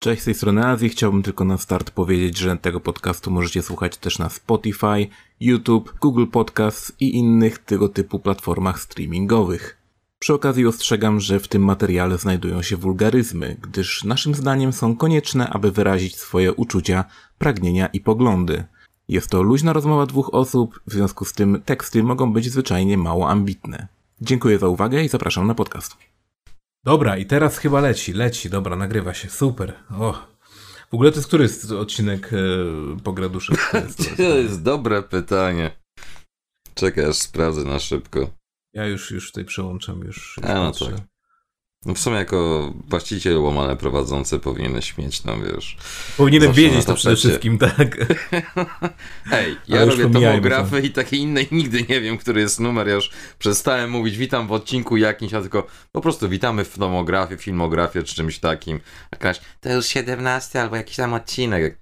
Cześć, z tej strony Azji. Chciałbym tylko na start powiedzieć, że tego podcastu możecie słuchać też na Spotify, YouTube, Google Podcasts i innych tego typu platformach streamingowych. Przy okazji ostrzegam, że w tym materiale znajdują się wulgaryzmy, gdyż naszym zdaniem są konieczne, aby wyrazić swoje uczucia, pragnienia i poglądy. Jest to luźna rozmowa dwóch osób, w związku z tym teksty mogą być zwyczajnie mało ambitne. Dziękuję za uwagę i zapraszam na podcast. Dobra, i teraz chyba leci, leci, dobra, nagrywa się, super. O. W ogóle to jest który jest odcinek e, Pograduszy? To jest, To jest dobre pytanie. Czekaj, aż sprawdzę na szybko. Ja już, już tutaj przełączam, już, już A, no patrzę. tak. No w sumie jako właściciel łamane prowadzący powinieneś mieć tam, wiesz... Powinienem wiedzieć to przede wszystkim, tak. Hej, ja robię tomografy i takiej innej nigdy nie wiem, który jest numer. Ja już przestałem mówić witam w odcinku jakimś, a tylko po prostu witamy w tomografii, filmografii czy czymś takim. Jakaś, to już 17 albo jakiś tam odcinek.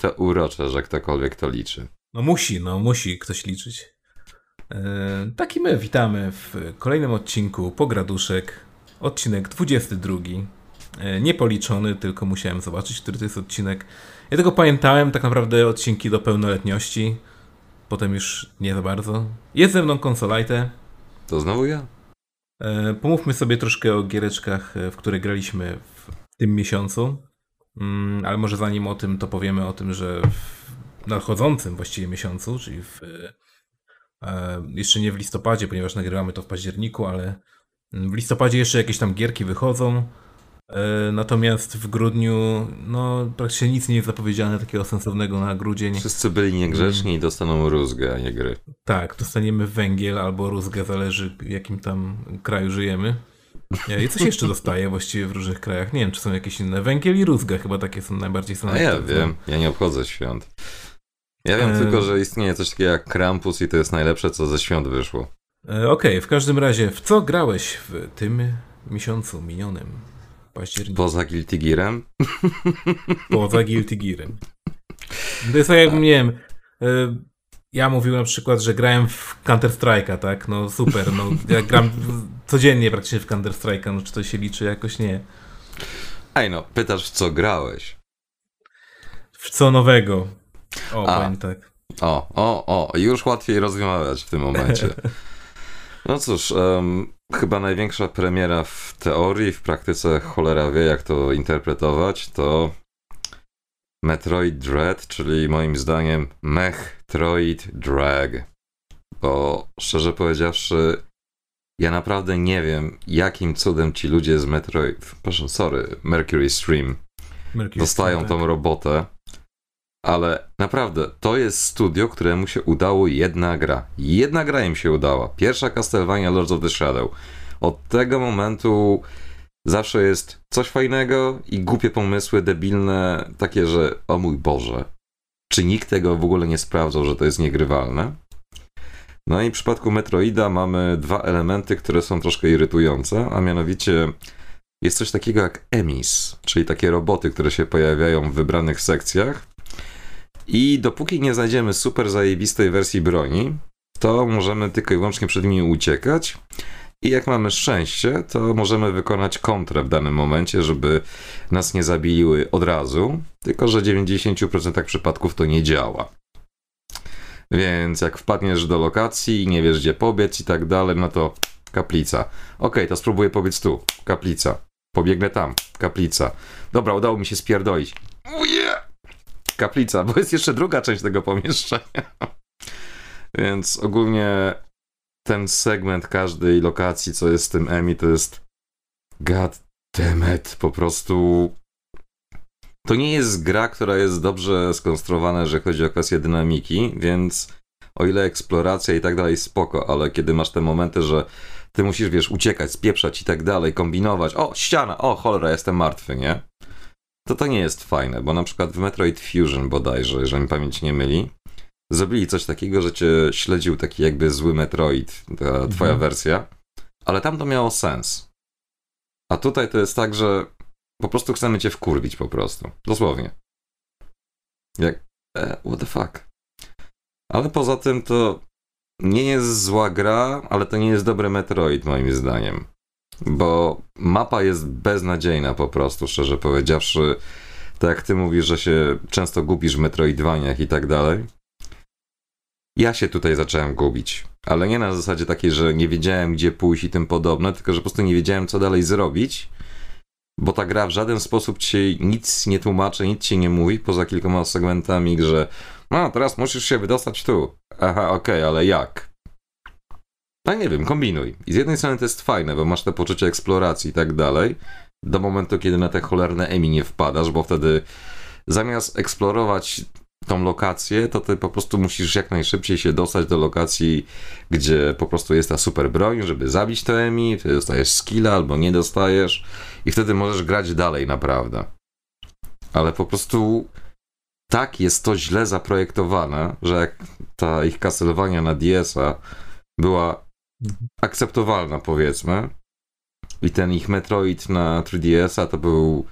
To urocze, że ktokolwiek to liczy. No musi, no musi ktoś liczyć. E, taki my witamy w kolejnym odcinku Pograduszek, odcinek 22. E, niepoliczony, tylko musiałem zobaczyć, który to jest odcinek. Ja tego pamiętałem, tak naprawdę odcinki do pełnoletności, potem już nie za bardzo. Jest ze mną konsolajte. To znowu ja? E, Pomówmy sobie troszkę o giereczkach, e, w które graliśmy w tym miesiącu. Mm, Ale może zanim o tym, to powiemy o tym, że w nadchodzącym właściwie miesiącu, czyli w, jeszcze nie w listopadzie, ponieważ nagrywamy to w październiku, ale w listopadzie jeszcze jakieś tam gierki wychodzą. E, Natomiast w grudniu, no praktycznie nic nie jest zapowiedziane takiego sensownego na grudzień. Wszyscy byli niegrzeczni i dostaną rózgę, a nie gry. Tak, dostaniemy węgiel albo rózgę, zależy w jakim tam kraju żyjemy. E, I coś jeszcze dostaje właściwie w różnych krajach. Nie wiem, czy są jakieś inne. Węgiel i rózga chyba takie są najbardziej A znane. ja wiem, ja nie obchodzę świąt. Ja wiem E, tylko, że istnieje coś takiego jak Krampus i to jest najlepsze, co ze świąt wyszło. E, Okej, w każdym razie, w co grałeś w tym miesiącu minionym? Październiku. Poza Guilty Gearem? Poza Guilty Gearem. To jest tak jakbym, nie wiem, e, ja mówiłem na przykład, że grałem w Counter Strike'a, tak? No super, no ja gram codziennie praktycznie w Counter Strike'a, no czy to się liczy? Jakoś nie. Ej no, pytasz w co grałeś? W co nowego? O, A. powiem tak. O, o, o, już łatwiej rozmawiać w tym momencie. No cóż, em, chyba największa premiera w teorii, w praktyce cholera wie jak to interpretować, to Metroid Dread, czyli moim zdaniem Mech-Troid Drag. Bo szczerze powiedziawszy, ja naprawdę nie wiem, jakim cudem ci ludzie z Metroid, proszę, sorry, Mercury Stream Mercury dostają Steam, tą robotę. Ale naprawdę, to jest studio, któremu się udało jedna gra. Jedna gra im się udała. Pierwsza Castlevania Lords of the Shadow. Od tego momentu zawsze jest coś fajnego i głupie pomysły, debilne, takie, że o mój Boże, czy nikt tego w ogóle nie sprawdzał, że to jest niegrywalne? No i w przypadku Metroida mamy dwa elementy, które są troszkę irytujące, a mianowicie jest coś takiego jak emis, czyli takie roboty, które się pojawiają w wybranych sekcjach. I dopóki nie znajdziemy super zajebistej wersji broni, to możemy tylko i wyłącznie przed nimi uciekać. I jak mamy szczęście, to możemy wykonać kontrę w danym momencie, żeby nas nie zabiły od razu. Tylko, że w 90% przypadków to nie działa. Więc jak wpadniesz do lokacji i nie wiesz gdzie pobiec i tak dalej, no to kaplica. Okej, to spróbuję pobiec tu. Kaplica. Pobiegnę tam. Kaplica. Dobra, udało mi się spierdolić. Uje! Kaplica, bo jest jeszcze druga część tego pomieszczenia. Więc ogólnie ten segment każdej lokacji, co jest z tym Emi, to jest god damn it, po prostu to nie jest gra, która jest dobrze skonstruowana, jeżeli chodzi o kwestię dynamiki, więc o ile eksploracja i tak dalej spoko, ale kiedy masz te momenty, że ty musisz, wiesz, uciekać, spieprzać i tak dalej, kombinować, o, ściana, o, cholera, jestem martwy, nie? To to nie jest fajne, bo na przykład w Metroid Fusion bodajże, jeżeli mi pamięć nie myli, zrobili coś takiego, że cię śledził taki jakby zły Metroid, ta twoja Mhm. wersja, ale tam to miało sens. A tutaj to jest tak, że po prostu chcemy cię wkurwić po prostu. Dosłownie. Jak, e, what the fuck. Ale poza tym to nie jest zła gra, ale to nie jest dobry Metroid moim zdaniem. Bo mapa jest beznadziejna po prostu, szczerze powiedziawszy. Tak jak ty mówisz, że się często gubisz w Metroidvaniach i tak dalej. Ja się tutaj zacząłem gubić. Ale nie na zasadzie takiej, że nie wiedziałem gdzie pójść i tym podobne, tylko że po prostu nie wiedziałem co dalej zrobić. Bo ta gra w żaden sposób ci nic nie tłumaczy, nic ci nie mówi, poza kilkoma segmentami, że no teraz musisz się wydostać tu. Aha, okej, okay, ale jak? No nie wiem, kombinuj. I z jednej strony to jest fajne, bo masz te poczucie eksploracji i tak dalej, do momentu, kiedy na te cholerne Emi nie wpadasz, bo wtedy zamiast eksplorować tą lokację, to ty po prostu musisz jak najszybciej się dostać do lokacji, gdzie po prostu jest ta super broń, żeby zabić to Emi, ty dostajesz skilla albo nie dostajesz i wtedy możesz grać dalej naprawdę. Ale po prostu tak jest to źle zaprojektowane, że jak ta ich kaselowania na DS-a była. Akceptowalna powiedzmy i ten ich Metroid na 3DS-a to był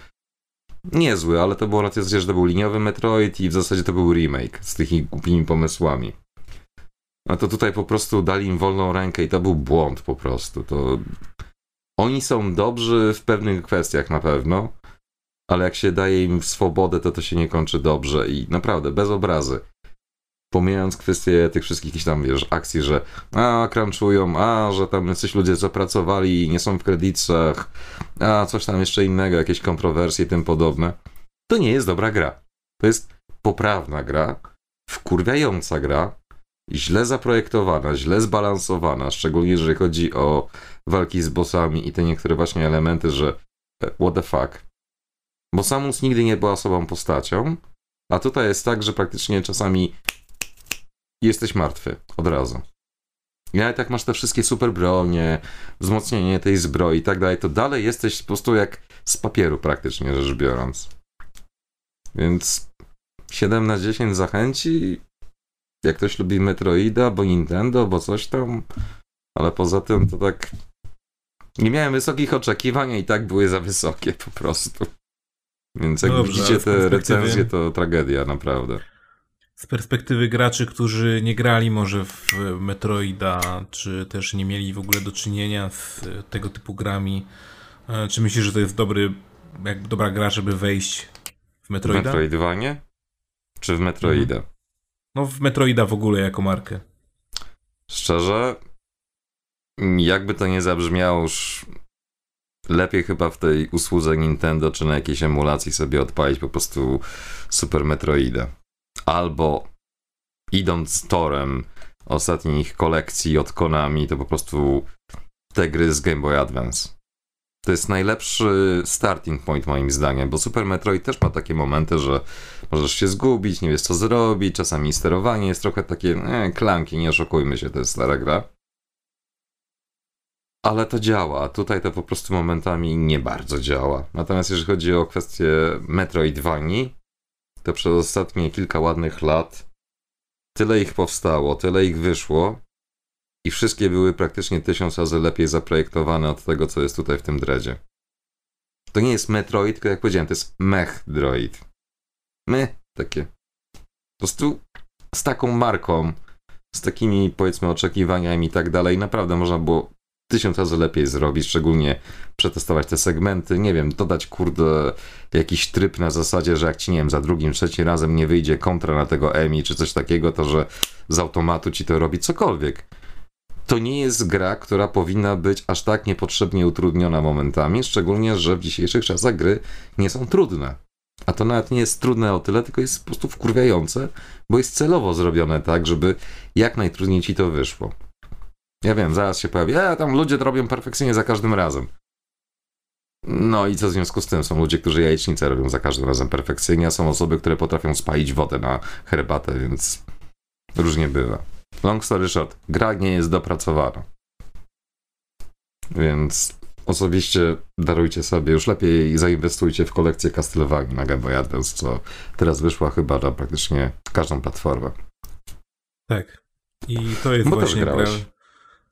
niezły, ale to było tyle, że to był liniowy Metroid i w zasadzie to był remake z tymi głupimi pomysłami. No to tutaj po prostu dali im wolną rękę i to był błąd po prostu. To oni są dobrzy w pewnych kwestiach na pewno, ale jak się daje im swobodę, to to się nie kończy dobrze i naprawdę, bez obrazy. Pomijając kwestię tych wszystkich jakichś tam, wiesz, akcji, że a, crunchują, a, że tam jacyś ludzie zapracowali i nie są w kredytach, a, coś tam jeszcze innego, jakieś kontrowersje i tym podobne. To nie jest dobra gra. To jest poprawna gra, wkurwiająca gra, źle zaprojektowana, źle zbalansowana, szczególnie jeżeli chodzi o walki z bossami i te niektóre właśnie elementy, że e, what the fuck. Bo Samus nigdy nie była osobą postacią, a tutaj jest tak, że praktycznie czasami jesteś martwy od razu. I nawet jak masz te wszystkie super bronie, wzmocnienie tej zbroi i tak dalej, to dalej jesteś po prostu jak z papieru praktycznie rzecz biorąc. Więc 7 na 10 zachęci. Jak ktoś lubi Metroida, bo Nintendo, bo coś tam. Ale poza tym to tak. Nie miałem wysokich oczekiwań i tak były za wysokie po prostu. Więc jak Dobrze, widzicie te recenzje, to tragedia, naprawdę. Z perspektywy graczy, którzy nie grali może w Metroida, czy też nie mieli w ogóle do czynienia z tego typu grami, e, czy myślisz, że to jest dobry, jak dobra gra, żeby wejść w Metroida? W Metroidvanie? Czy w Metroida? Mhm. No w Metroida w ogóle jako markę. Szczerze, jakby to nie zabrzmiało już lepiej chyba w tej usłudze Nintendo czy na jakiejś emulacji sobie odpalić po prostu Super Metroida. Albo idąc torem ostatnich kolekcji od Konami, to po prostu te gry z Game Boy Advance. To jest najlepszy starting point moim zdaniem, bo Super Metroid też ma takie momenty, że możesz się zgubić, nie wiesz co zrobić, czasami sterowanie jest trochę takie eh, klanki, nie oszukujmy się, to jest stara gra. Ale to działa. Tutaj to po prostu momentami nie bardzo działa. Natomiast jeżeli chodzi o kwestię Metroidvanii, to przez ostatnie kilka ładnych lat tyle ich powstało, tyle ich wyszło i wszystkie były praktycznie tysiąc razy lepiej zaprojektowane od tego, co jest tutaj w tym dreadzie. To nie jest Metroid, tylko jak powiedziałem, to jest Mech Droid. My, takie. Po prostu z taką marką, z takimi powiedzmy oczekiwaniami i tak dalej, naprawdę można było tysiąc razy lepiej zrobić, szczególnie przetestować te segmenty, nie wiem, dodać kurde jakiś tryb na zasadzie, że jak ci nie wiem, za drugim, trzecim razem nie wyjdzie kontra na tego EMI czy coś takiego, to że z automatu ci to robi cokolwiek. To nie jest gra, która powinna być aż tak niepotrzebnie utrudniona momentami, szczególnie, że w dzisiejszych czasach gry nie są trudne. A to nawet nie jest trudne o tyle, tylko jest po prostu wkurwiające, bo jest celowo zrobione tak, żeby jak najtrudniej ci to wyszło. Ja wiem, zaraz się pojawi. E, tam ludzie to robią perfekcyjnie za każdym razem. No i co w związku z tym? Są ludzie, którzy jajecznicę robią za każdym razem perfekcyjnie, a są osoby, które potrafią spalić wodę na herbatę, więc różnie bywa. Long story short, gra nie jest dopracowana. Więc osobiście darujcie sobie, już lepiej zainwestujcie w kolekcję Castlevania na Game Boy Advance, co teraz wyszła chyba na praktycznie każdą platformę. Tak. I to jest Bo właśnie gra,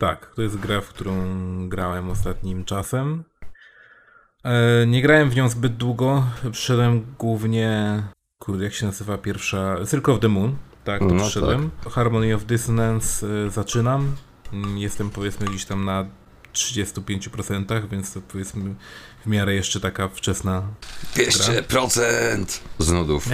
tak, to jest gra, w którą grałem ostatnim czasem. E, nie grałem w nią zbyt długo. Przyszedłem głównie. Kurde, jak się nazywa pierwsza. Circle of the Moon. Tak, to no przyszedłem. Tak. Harmony of Dissonance e, zaczynam. Mm, jestem powiedzmy gdzieś tam na 35%, więc to powiedzmy w miarę jeszcze taka wczesna 200% z nudów.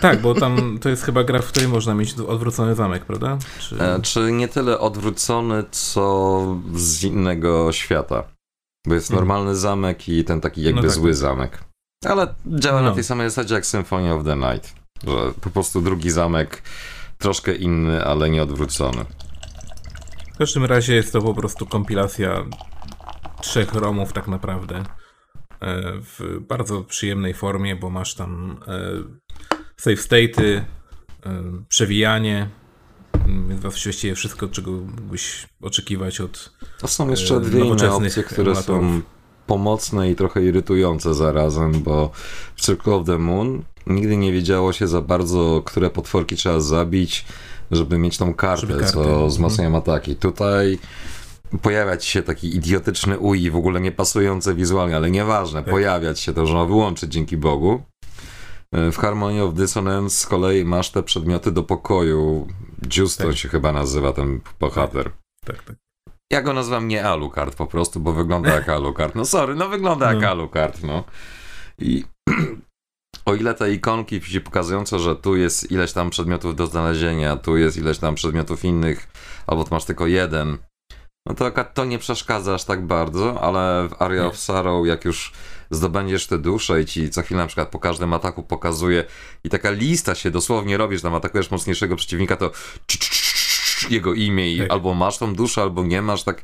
tak, bo tam to jest chyba gra, w której można mieć odwrócony zamek, prawda? Czy, e, czy nie tyle odwrócony, co z innego świata. Bo jest hmm. normalny zamek i ten taki jakby no tak. zły zamek. Ale działa no. na tej samej zasadzie jak Symphony of the Night. Że po prostu drugi zamek, troszkę inny, ale nie odwrócony. W każdym razie jest to po prostu kompilacja trzech romów tak naprawdę e, w bardzo przyjemnej formie, bo masz tam e, save state'y, e, przewijanie, więc właściwie wszystko, czego mógłbyś oczekiwać od To są jeszcze dwie inne opcje, które są pomocne i trochę irytujące zarazem, bo w Circle of the Moon nigdy nie wiedziało się za bardzo, które potworki trzeba zabić, żeby mieć tą kartę, kartę. co wzmacniają mhm. ataki. Tutaj pojawia ci się taki idiotyczny UI, w ogóle nie pasujące wizualnie, ale nieważne, tak. pojawiać się to można wyłączyć dzięki Bogu. E, w Harmony of Dissonance z kolei masz te przedmioty do pokoju. Justo tak. się chyba nazywa ten bohater. Tak, tak. Ja go nazywam nie Alucard po prostu, bo wygląda jak Alucard. No sorry, no wygląda jak no. Alucard, no. I o ile te ikonki ci pokazujące, że tu jest ileś tam przedmiotów do znalezienia, tu jest ileś tam przedmiotów innych, albo tu masz tylko jeden, no to to nie przeszkadza aż tak bardzo, ale w Area of Sorrow, jak już zdobędziesz te dusze i ci co chwilę na przykład po każdym ataku pokazuje i taka lista się dosłownie robi, że tam atakujesz mocniejszego przeciwnika, to jego imię i tak. albo masz tą duszę, albo nie masz, tak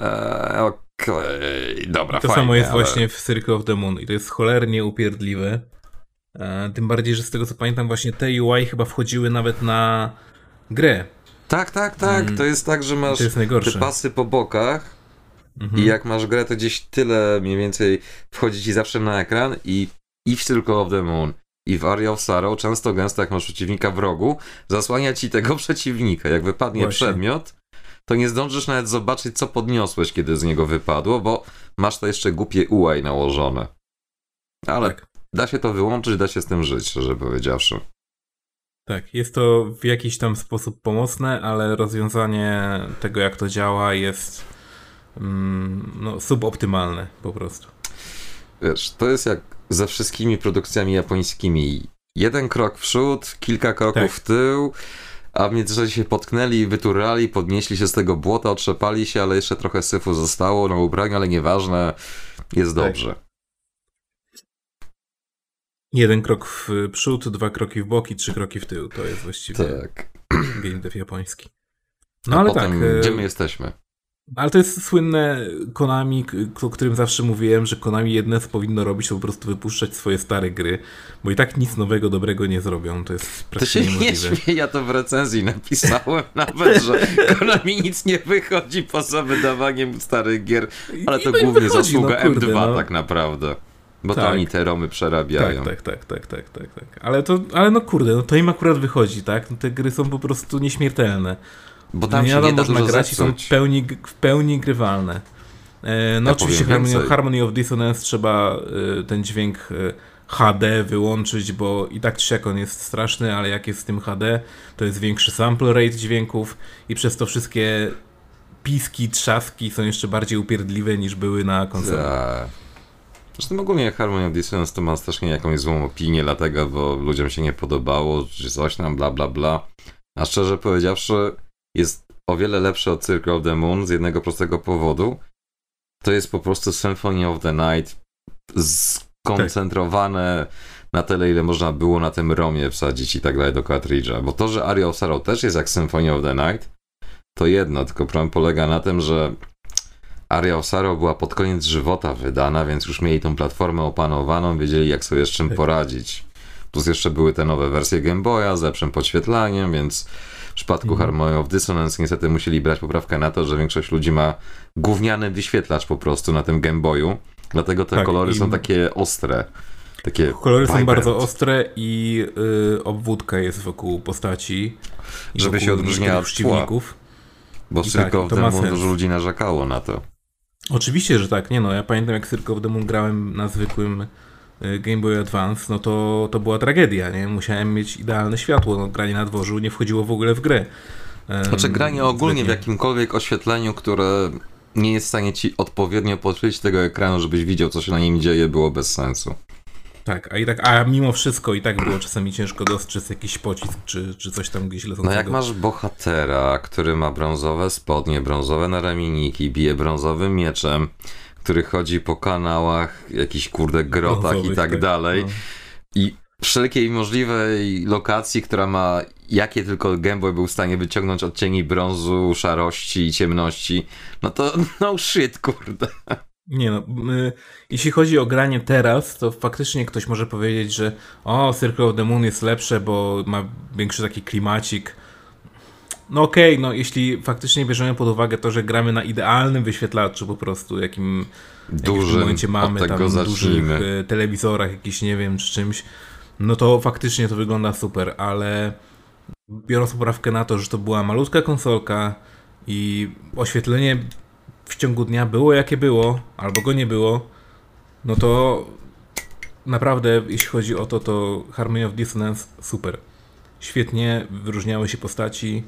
eee, okej, okay. dobra, I To fajnie, samo jest ale... właśnie w Circle of the Moon i to jest cholernie upierdliwe. E, tym bardziej, że z tego co pamiętam właśnie te UI chyba wchodziły nawet na grę. Tak, tak, tak. Mm. To jest tak, że masz te pasy po bokach mhm. i jak masz grę, to gdzieś tyle mniej więcej wchodzi ci zawsze na ekran i, i w Circle of the Moon i w Area of Sorrow często gęsto jak masz przeciwnika w rogu, zasłania ci tego przeciwnika. Jak wypadnie Właśnie. przedmiot, to nie zdążysz nawet zobaczyć, co podniosłeś, kiedy z niego wypadło, bo masz to jeszcze głupie UI nałożone. Ale tak. Da się to wyłączyć, da się z tym żyć, szczerze powiedziawszy. Tak, jest to w jakiś tam sposób pomocne, ale rozwiązanie tego, jak to działa, jest mm, no, suboptymalne po prostu. Wiesz, to jest jak ze wszystkimi produkcjami japońskimi. Jeden krok w przód, kilka kroków tak. w tył, a w międzyczasie się potknęli, wyturali, podnieśli się z tego błota, otrzepali się, ale jeszcze trochę syfu zostało na ubraniu, ale nieważne, jest tak. dobrze. Jeden krok w przód, dwa kroki w boki, trzy kroki w tył. To jest właściwie tak. game dev japoński. No A ale potem, tak. Gdzie my jesteśmy? Ale to jest słynne Konami, o którym zawsze mówiłem, że Konami jedne co powinno robić, to po prostu wypuszczać swoje stare gry, bo i tak nic nowego, dobrego nie zrobią. To jest To się niemożliwe. nie śmieję, ja to w recenzji napisałem nawet, że Konami nic nie wychodzi poza wydawaniem starych gier, ale to głównie wychodzi, zasługa no, kurde, M2 no. tak naprawdę. Bo tak. to oni te romy przerabiają. Tak, tak, tak, tak, tak, tak, tak. Ale to, ale no kurde, no to im akurat wychodzi, tak? No te gry są po prostu nieśmiertelne. Bo tam się nie da można grać i są w pełni, w pełni grywalne. E, no ja oczywiście Harmony, Harmony, of Dissonance trzeba e, ten dźwięk e, HD wyłączyć, bo i tak czy on jest straszny, ale jak jest z tym HD, to jest większy sample rate dźwięków i przez to wszystkie piski, trzaski są jeszcze bardziej upierdliwe niż były na konsoli. Tak. Zresztą ogólnie Harmony of Dissonance to ma strasznie jakąś złą opinię, dlatego, bo ludziom się nie podobało, czy coś tam, bla, bla, bla. A szczerze powiedziawszy, jest o wiele lepszy od Circle of the Moon z jednego prostego powodu. To jest po prostu Symphony of the Night skoncentrowane na tyle, ile można było na tym romie wsadzić i tak dalej do cartridge'a. Bo to, że Aria of Sorrow też jest jak Symphony of the Night, to jedno, tylko problem polega na tym, że Aria of Sorrow była pod koniec żywota wydana, więc już mieli tą platformę opanowaną, wiedzieli jak sobie z czym tak. poradzić. Plus jeszcze były te nowe wersje Game Boya z lepszym podświetlaniem, więc w przypadku mm. Harmony of Dissonance niestety musieli brać poprawkę na to, że większość ludzi ma gówniany wyświetlacz po prostu na tym Game Boyu, dlatego te tak, kolory są takie ostre. Takie kolory vibrant. są bardzo ostre i y, obwódka jest wokół postaci. Żeby się odróżniała od przeciwników. Bo Circle tak, of the Moon dużo ludzi narzekało na to. Oczywiście, że tak. Nie no, ja pamiętam jak Circle of the Moon grałem na zwykłym y, Game Boy Advance, no to, to była tragedia, nie? Musiałem mieć idealne światło, no, granie na dworzu nie wchodziło w ogóle w grę. Znaczy granie ogólnie w jakimkolwiek oświetleniu, które nie jest w stanie ci odpowiednio podświetlić tego ekranu, żebyś widział, co się na nim dzieje, było bez sensu. Tak, a i tak, a mimo wszystko i tak było czasami ciężko dostrzec jakiś pocisk, czy, czy coś tam gdzieś lecącego. No jak masz bohatera, który ma brązowe spodnie, brązowe naramienniki, bije brązowym mieczem, który chodzi po kanałach, jakichś kurde grotach Brązowych, i tak, tak, dalej no. i wszelkiej możliwej lokacji, która ma jakie tylko Game Boy był w stanie wyciągnąć odcieni brązu, szarości i ciemności, no to no shit, kurde. Nie no, y, jeśli chodzi o granie teraz, to faktycznie ktoś może powiedzieć, że o, Circle of the Moon jest lepsze, bo ma większy taki klimacik. No okej, no jeśli faktycznie bierzemy pod uwagę to, że gramy na idealnym wyświetlaczu po prostu, jakim, jakim w Dużym, momencie mamy, tam dużych zacznijmy. y, telewizorach, jakiś nie wiem, czy czymś, no to faktycznie to wygląda super, ale biorąc poprawkę na to, że to była malutka konsolka i oświetlenie w ciągu dnia było jakie było, albo go nie było, no to naprawdę, jeśli chodzi o to, to Harmony of Dissonance super. Świetnie wyróżniały się postaci.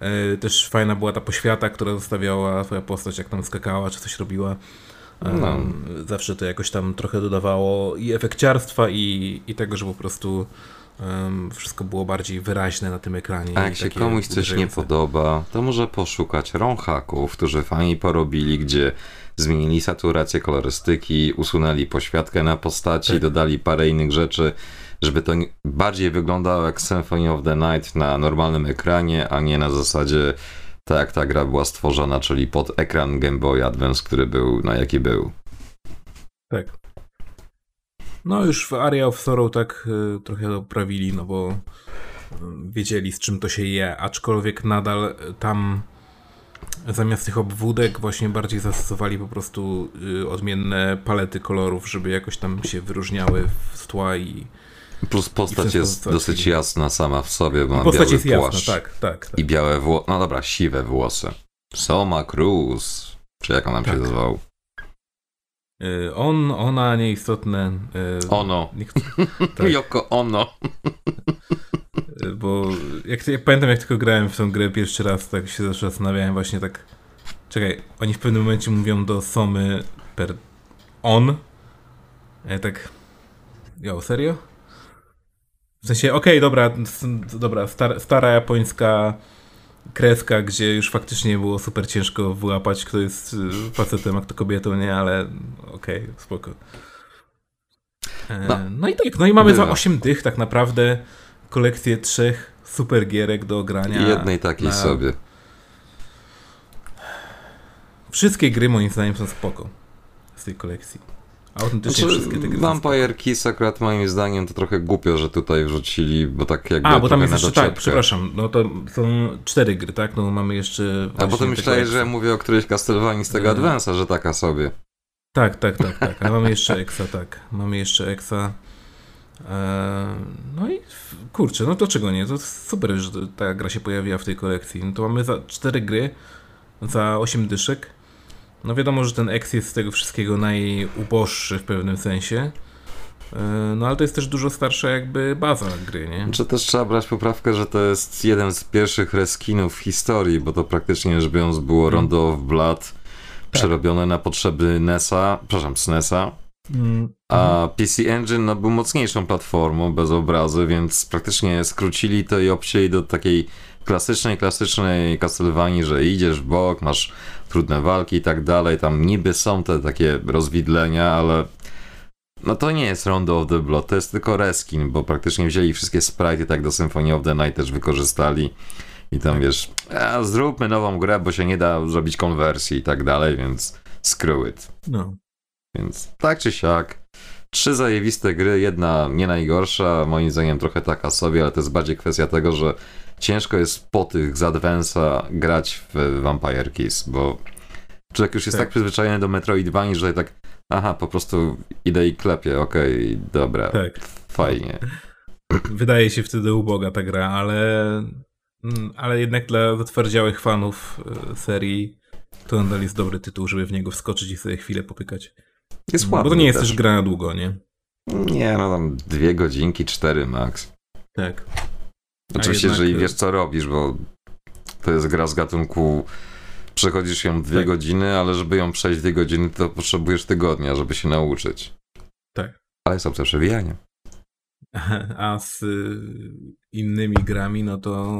e, Też fajna była ta poświata, która zostawiała twoja postać, jak tam skakała, czy coś robiła. E, No. Zawsze to jakoś tam trochę dodawało i efekciarstwa, i, i tego, że po prostu wszystko było bardziej wyraźne na tym ekranie. A jak się komuś coś nie uderzające. podoba, to może poszukać romhaków, którzy fajnie porobili, gdzie zmienili saturację kolorystyki, usunęli poświatkę na postaci, Tak. dodali parę innych rzeczy, żeby to nie- bardziej wyglądało jak Symphony of the Night na normalnym ekranie, a nie na zasadzie tak jak ta gra była stworzona, czyli pod ekran Game Boy Advance, który był na jaki był. Tak. No już w Area of Sorrow tak y, trochę poprawili, no bo y, wiedzieli z czym to się je, aczkolwiek nadal y, tam zamiast tych obwódek właśnie bardziej zastosowali po prostu y, odmienne palety kolorów, żeby jakoś tam się wyróżniały z tła i Plus postać jest dosyć jasna sama w sobie, bo ma postać biały jest jasna, tak, tak. tak. i białe włosy, no dobra, siwe włosy. Soma Cruz, czy jak on nam się Tak. nazywał? Y, On, ona, nieistotne. y, Ono. Tak. Joko Ono. Y, Bo jak, jak pamiętam, jak tylko grałem w tą grę pierwszy raz, tak się zawsze zastanawiałem właśnie tak. Czekaj, oni w pewnym momencie mówią do Somy per on. A ja tak. Jo, serio? W sensie, okej, dobra, s- dobra, stara, stara japońska kreska, gdzie już faktycznie było super ciężko wyłapać, kto jest y, facetem, a kto kobietą, nie, ale okej, spoko. E, No. no. i tak, no i mamy za Bywa. 8 dych tak naprawdę kolekcję trzech super gierek do grania. I jednej takiej na- sobie. Wszystkie gry moim zdaniem są spoko z tej kolekcji. Autentycznie Znaczy, wszystkie te gry Vampire Kiss akurat moim zdaniem to trochę głupio, że tutaj wrzucili, bo tak jakby A, bo tam jest jeszcze, tak, przepraszam, no to są cztery gry, tak? No mamy jeszcze... A potem myślałeś, tego że mówię o którejś Castlevanii z tego Yy. Advance'a, że taka sobie. Tak, tak, tak, tak. A mamy jeszcze Exa, tak. Mamy jeszcze Exa. Eee, no i kurczę, no to czego nie? To super, że ta gra się pojawiła w tej kolekcji. No to mamy za cztery gry za 8 dyszek. No wiadomo, że ten X jest z tego wszystkiego najuboższy w pewnym sensie. Eee, No ale to jest też dużo starsza jakby baza gry, nie? Czy też trzeba brać poprawkę, że to jest jeden z pierwszych reskinów w historii, bo to praktycznie rzecz biorąc było Mm. Rondo of Blood Tak. przerobione na potrzeby NES-a, przepraszam, SNES-a, Mm, a PC Engine no, był mocniejszą platformą bez obrazy, więc praktycznie skrócili to i obcięli do takiej klasycznej, klasycznej Castlevanii, że idziesz w bok, masz trudne walki i tak dalej, tam niby są te takie rozwidlenia, ale no to nie jest Rondo of the Blood, to jest tylko reskin, bo praktycznie wzięli wszystkie sprite tak do Symphony of the Night też wykorzystali i tam wiesz, a, zróbmy nową grę, bo się nie da zrobić konwersji i tak dalej, więc screw it. No. Więc tak czy siak, trzy zajebiste gry, jedna nie najgorsza, moim zdaniem trochę taka sobie, ale to jest bardziej kwestia tego, że ciężko jest po tych z Advance'a grać w Vampire Kiss, bo człowiek już jest tak, Tak. przyzwyczajony do Metroidvanii, że tak, aha, po prostu idę i klepię, okej, dobra, Tak. fajnie. Wydaje się wtedy uboga ta gra, ale, mm, ale jednak dla zatwardziałych fanów e, serii to nadal jest dobry tytuł, żeby w niego wskoczyć i sobie chwilę popykać. Jest Bo ładny to nie jest też. też gra na długo, nie? Nie, no tam dwie godzinki, cztery max. Tak. Oczywiście, jednak, jeżeli e, wiesz co robisz, bo to jest gra z gatunku przechodzisz ją dwie Tak. godziny, ale żeby ją przejść dwie godziny, to potrzebujesz tygodnia, żeby się nauczyć. Tak. Ale są też przewijania. A z y, innymi grami, no to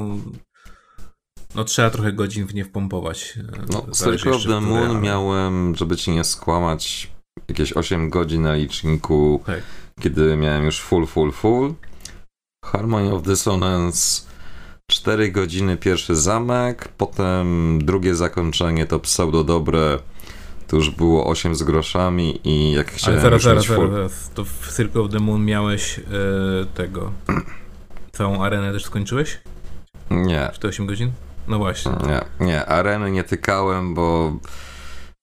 no trzeba trochę godzin w nie wpompować. No, Zależy Circle of the Moon ale- miałem, żeby ci nie skłamać, jakieś 8 godzin na liczniku, Tak. kiedy miałem już full, full, full. Harmony of Dissonance 4 godziny pierwszy zamek, potem drugie zakończenie to pseudo dobre, to już było 8 z groszami i jak Ale chciałem zaraz, już zaraz, full... zaraz, zaraz. To w Circle of the Moon miałeś e, tego. Całą arenę też skończyłeś? Nie, W te 8 godzin? No właśnie. nie, nie, areny nie tykałem, bo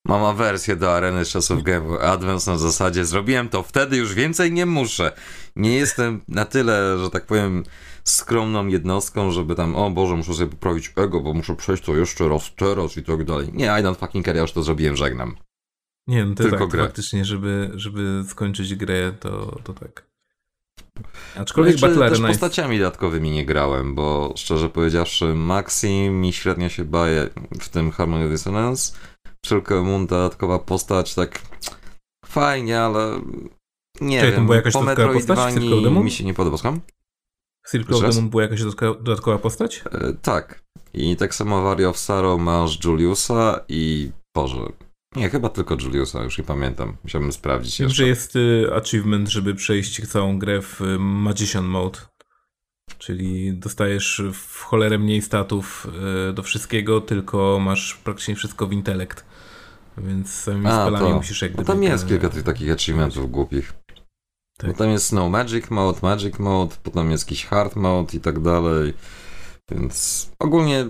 mam awersję do areny z czasów Game Advance na zasadzie zrobiłem to wtedy, już więcej nie muszę. Nie jestem na tyle, że tak powiem, skromną jednostką, żeby tam, o Boże, muszę sobie poprawić ego, bo muszę przejść to jeszcze raz teraz i tak dalej. Nie, I don't fucking care, ja już to zrobiłem, żegnam. Nie, no to Tylko tak, to faktycznie, żeby, żeby skończyć grę, to, to tak. Aczkolwiek Jeszcze też jest... postaciami dodatkowymi nie grałem, bo szczerze powiedziawszy, Maxim mi średnio się baje w tym Harmony of Dissonance. Moon dodatkowa postać, tak fajnie, ale nie tam wiem, była jakaś po w Metroidvanii mi się nie podoba, skąd? W Circle of? Moon była jakaś dodatkowa, postać? E, tak. I tak samo of Sorrow masz Juliusa i Boże. Nie, chyba tylko Juliusa, już nie pamiętam. Musiałbym sprawdzić Wiem, jeszcze. że jest y, achievement, żeby przejść całą grę w y, Magician Mode. Czyli dostajesz w cholerę mniej statów y, do wszystkiego, tylko masz praktycznie wszystko w intelekt. Więc samymi A, spelami to. musisz jak gdyby... tam jest kilka tych takich achievementów głupich. Tak. Bo tam jest no magic mode, magic mode, potem jest jakiś hard mode i tak dalej. Więc ogólnie,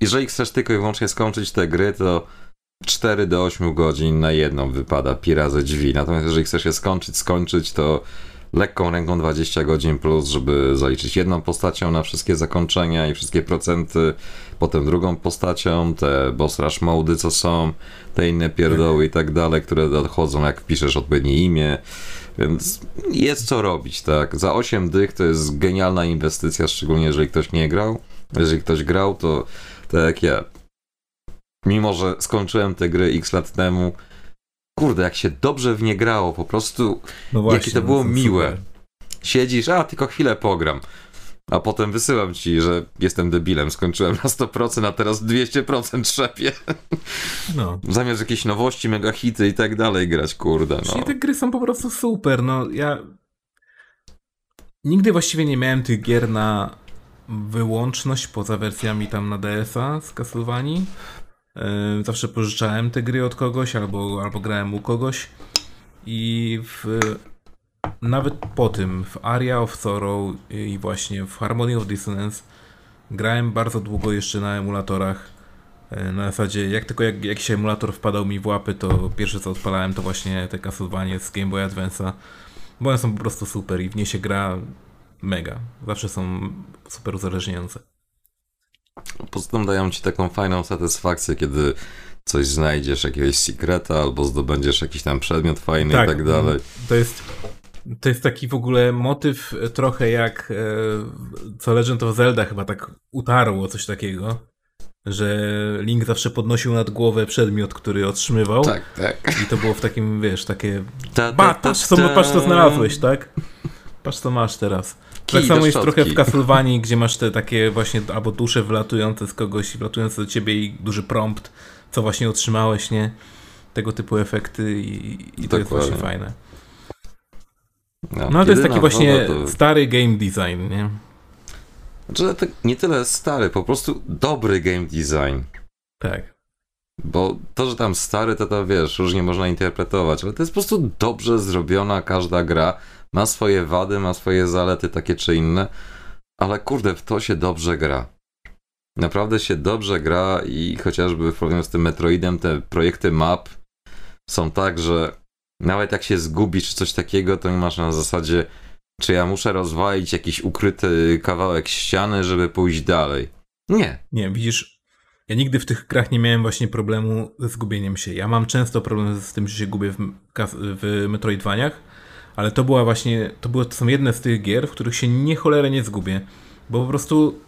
jeżeli chcesz tylko i wyłącznie skończyć te gry, to 4 do 8 godzin na jedną wypada pi razy drzwi. Natomiast jeżeli chcesz je skończyć, skończyć, to lekką ręką 20 godzin plus, żeby zaliczyć jedną postacią na wszystkie zakończenia i wszystkie procenty, potem drugą postacią, te boss rush mody, co są, te inne pierdoły i tak dalej, które dochodzą, jak wpiszesz odpowiednie imię. Więc jest co robić, tak. Za 8 dych to jest genialna inwestycja, szczególnie jeżeli ktoś nie grał. Jeżeli ktoś grał, to tak jak ja. Mimo, że skończyłem te gry x lat temu, kurde, jak się dobrze w nie grało, po prostu No jakie to było super. miłe. siedzisz, a tylko chwilę pogram. A potem wysyłam ci, że jestem debilem, skończyłem na 100%, a teraz 200% trzepię. No. Zamiast jakieś nowości, mega hity i tak dalej grać, kurde, Czyli no. te gry są po prostu super. No ja nigdy właściwie nie miałem tych gier na wyłączność poza wersjami tam na DS-a z Castlevanii. Zawsze pożyczałem te gry od kogoś albo, albo grałem u kogoś. I w, nawet po tym w Aria of Sorrow i właśnie w Harmony of Dissonance grałem bardzo długo jeszcze na emulatorach. Na zasadzie, jak tylko jak, jakiś emulator wpadał mi w łapy, to pierwsze co odpalałem to właśnie te Castlevania z Game Boy Advance'a. Bo one są po prostu super i w nie się gra mega. Zawsze są super uzależniające. Poza tym dają ci taką fajną satysfakcję, kiedy coś znajdziesz, jakiegoś sekreta, albo zdobędziesz jakiś tam przedmiot fajny i tak dalej. To jest, to jest taki w ogóle motyw e, trochę jak e, co Legend of Zelda chyba tak utarło coś takiego, że Link zawsze podnosił nad głowę przedmiot, który otrzymywał. Tak, tak. I to było w takim, wiesz, takie Ta, Ba, patrz, co, patrz co znalazłeś, tak? Patrz co masz teraz. Tak samo jest trochę w Castlevanii, gdzie masz te takie właśnie albo dusze wlatujące z kogoś, wlatujące do ciebie i duży prompt, co właśnie otrzymałeś, nie? Tego typu efekty i, i to jest właśnie fajne. No, No ale to jest taki właśnie to- stary game design, nie? Znaczy, to nie tyle stary, po prostu dobry game design. Tak. Bo to, że tam stary, to to wiesz, różnie można interpretować, ale to jest po prostu dobrze zrobiona każda gra. Ma swoje wady, ma swoje zalety takie czy inne, ale kurde, w to się dobrze gra. Naprawdę się dobrze gra i chociażby w porównaniu z tym Metroidem te projekty map są tak, że nawet jak się zgubisz czy coś takiego, to nie masz na zasadzie, czy ja muszę rozwalić jakiś ukryty kawałek ściany, żeby pójść dalej. Nie. Nie, widzisz, ja nigdy w tych grach nie miałem właśnie problemu ze zgubieniem się. Ja mam często problem z tym, że się gubię w, w ale to była właśnie, to, były, to są jedne z tych gier, w których się nie cholerę nie zgubię, bo po prostu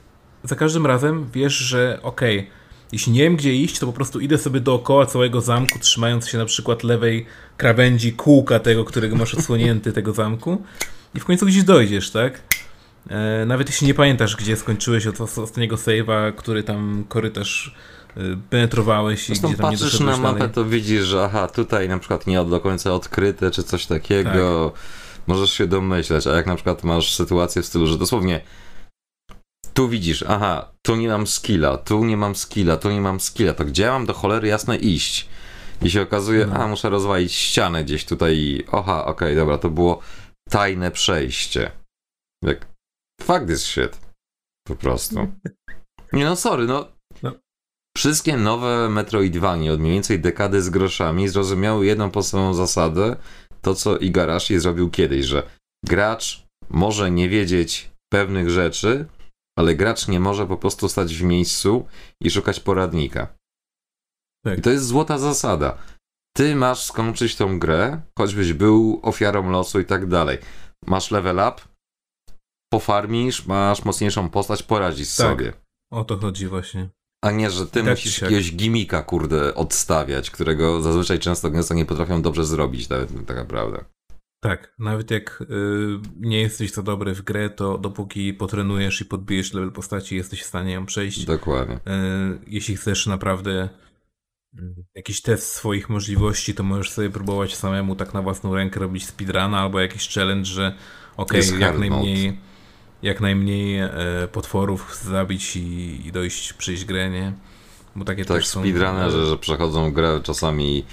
za każdym razem wiesz, że okej, jeśli nie wiem gdzie iść, to po prostu idę sobie dookoła całego zamku, trzymając się na przykład lewej krawędzi kółka tego, którego masz odsłonięty tego zamku i w końcu gdzieś dojdziesz, tak? E, nawet jeśli nie pamiętasz, gdzie skończyłeś od ostatniego save'a, który tam korytarz e, penetrowałeś i Zresztą gdzie tam nie patrzysz na mapę, dalej. to widzisz, że aha, tutaj na przykład nie do końca odkryte, czy coś takiego. Tak. Możesz się domyśleć, a jak na przykład masz sytuację w stylu, że dosłownie tu widzisz, aha, tu nie mam skilla, tu nie mam skilla, tu nie mam skilla, to gdzie mam do cholery jasne iść? I się okazuje, No. a muszę rozwalić ścianę gdzieś tutaj i oha, okej, dobra, to było tajne przejście. Jak, fuck this shit. Po prostu. Nie no, sorry, no. Wszystkie nowe Metroidvanie od mniej więcej dekady z groszami zrozumiały jedną podstawową zasadę, to co Igarashi zrobił kiedyś, że gracz może nie wiedzieć pewnych rzeczy, ale gracz nie może po prostu stać w miejscu i szukać poradnika. Tak. I to jest złota zasada. Ty masz skończyć tą grę, choćbyś był ofiarą losu i tak dalej. Masz level up, pofarmisz, masz mocniejszą postać, poradzisz Tak. sobie. O to chodzi właśnie. A nie, że ty Tak musisz jakiegoś gimika, kurde, odstawiać, którego zazwyczaj często gęsto nie potrafią dobrze zrobić, nawet tak naprawdę. Tak, nawet jak y, nie jesteś za dobry w grę, to dopóki potrenujesz i podbijesz level postaci, jesteś w stanie ją przejść. Dokładnie. Y, jeśli chcesz naprawdę y, jakiś test swoich możliwości, to możesz sobie próbować samemu tak na własną rękę robić speedruna albo jakiś challenge, że okej, Jest jak najmniej jak najmniej e, potworów zabić i, i dojść, przejść grę, nie? Bo takie Tak, też są... speedrunnerzy, że przechodzą grę czasami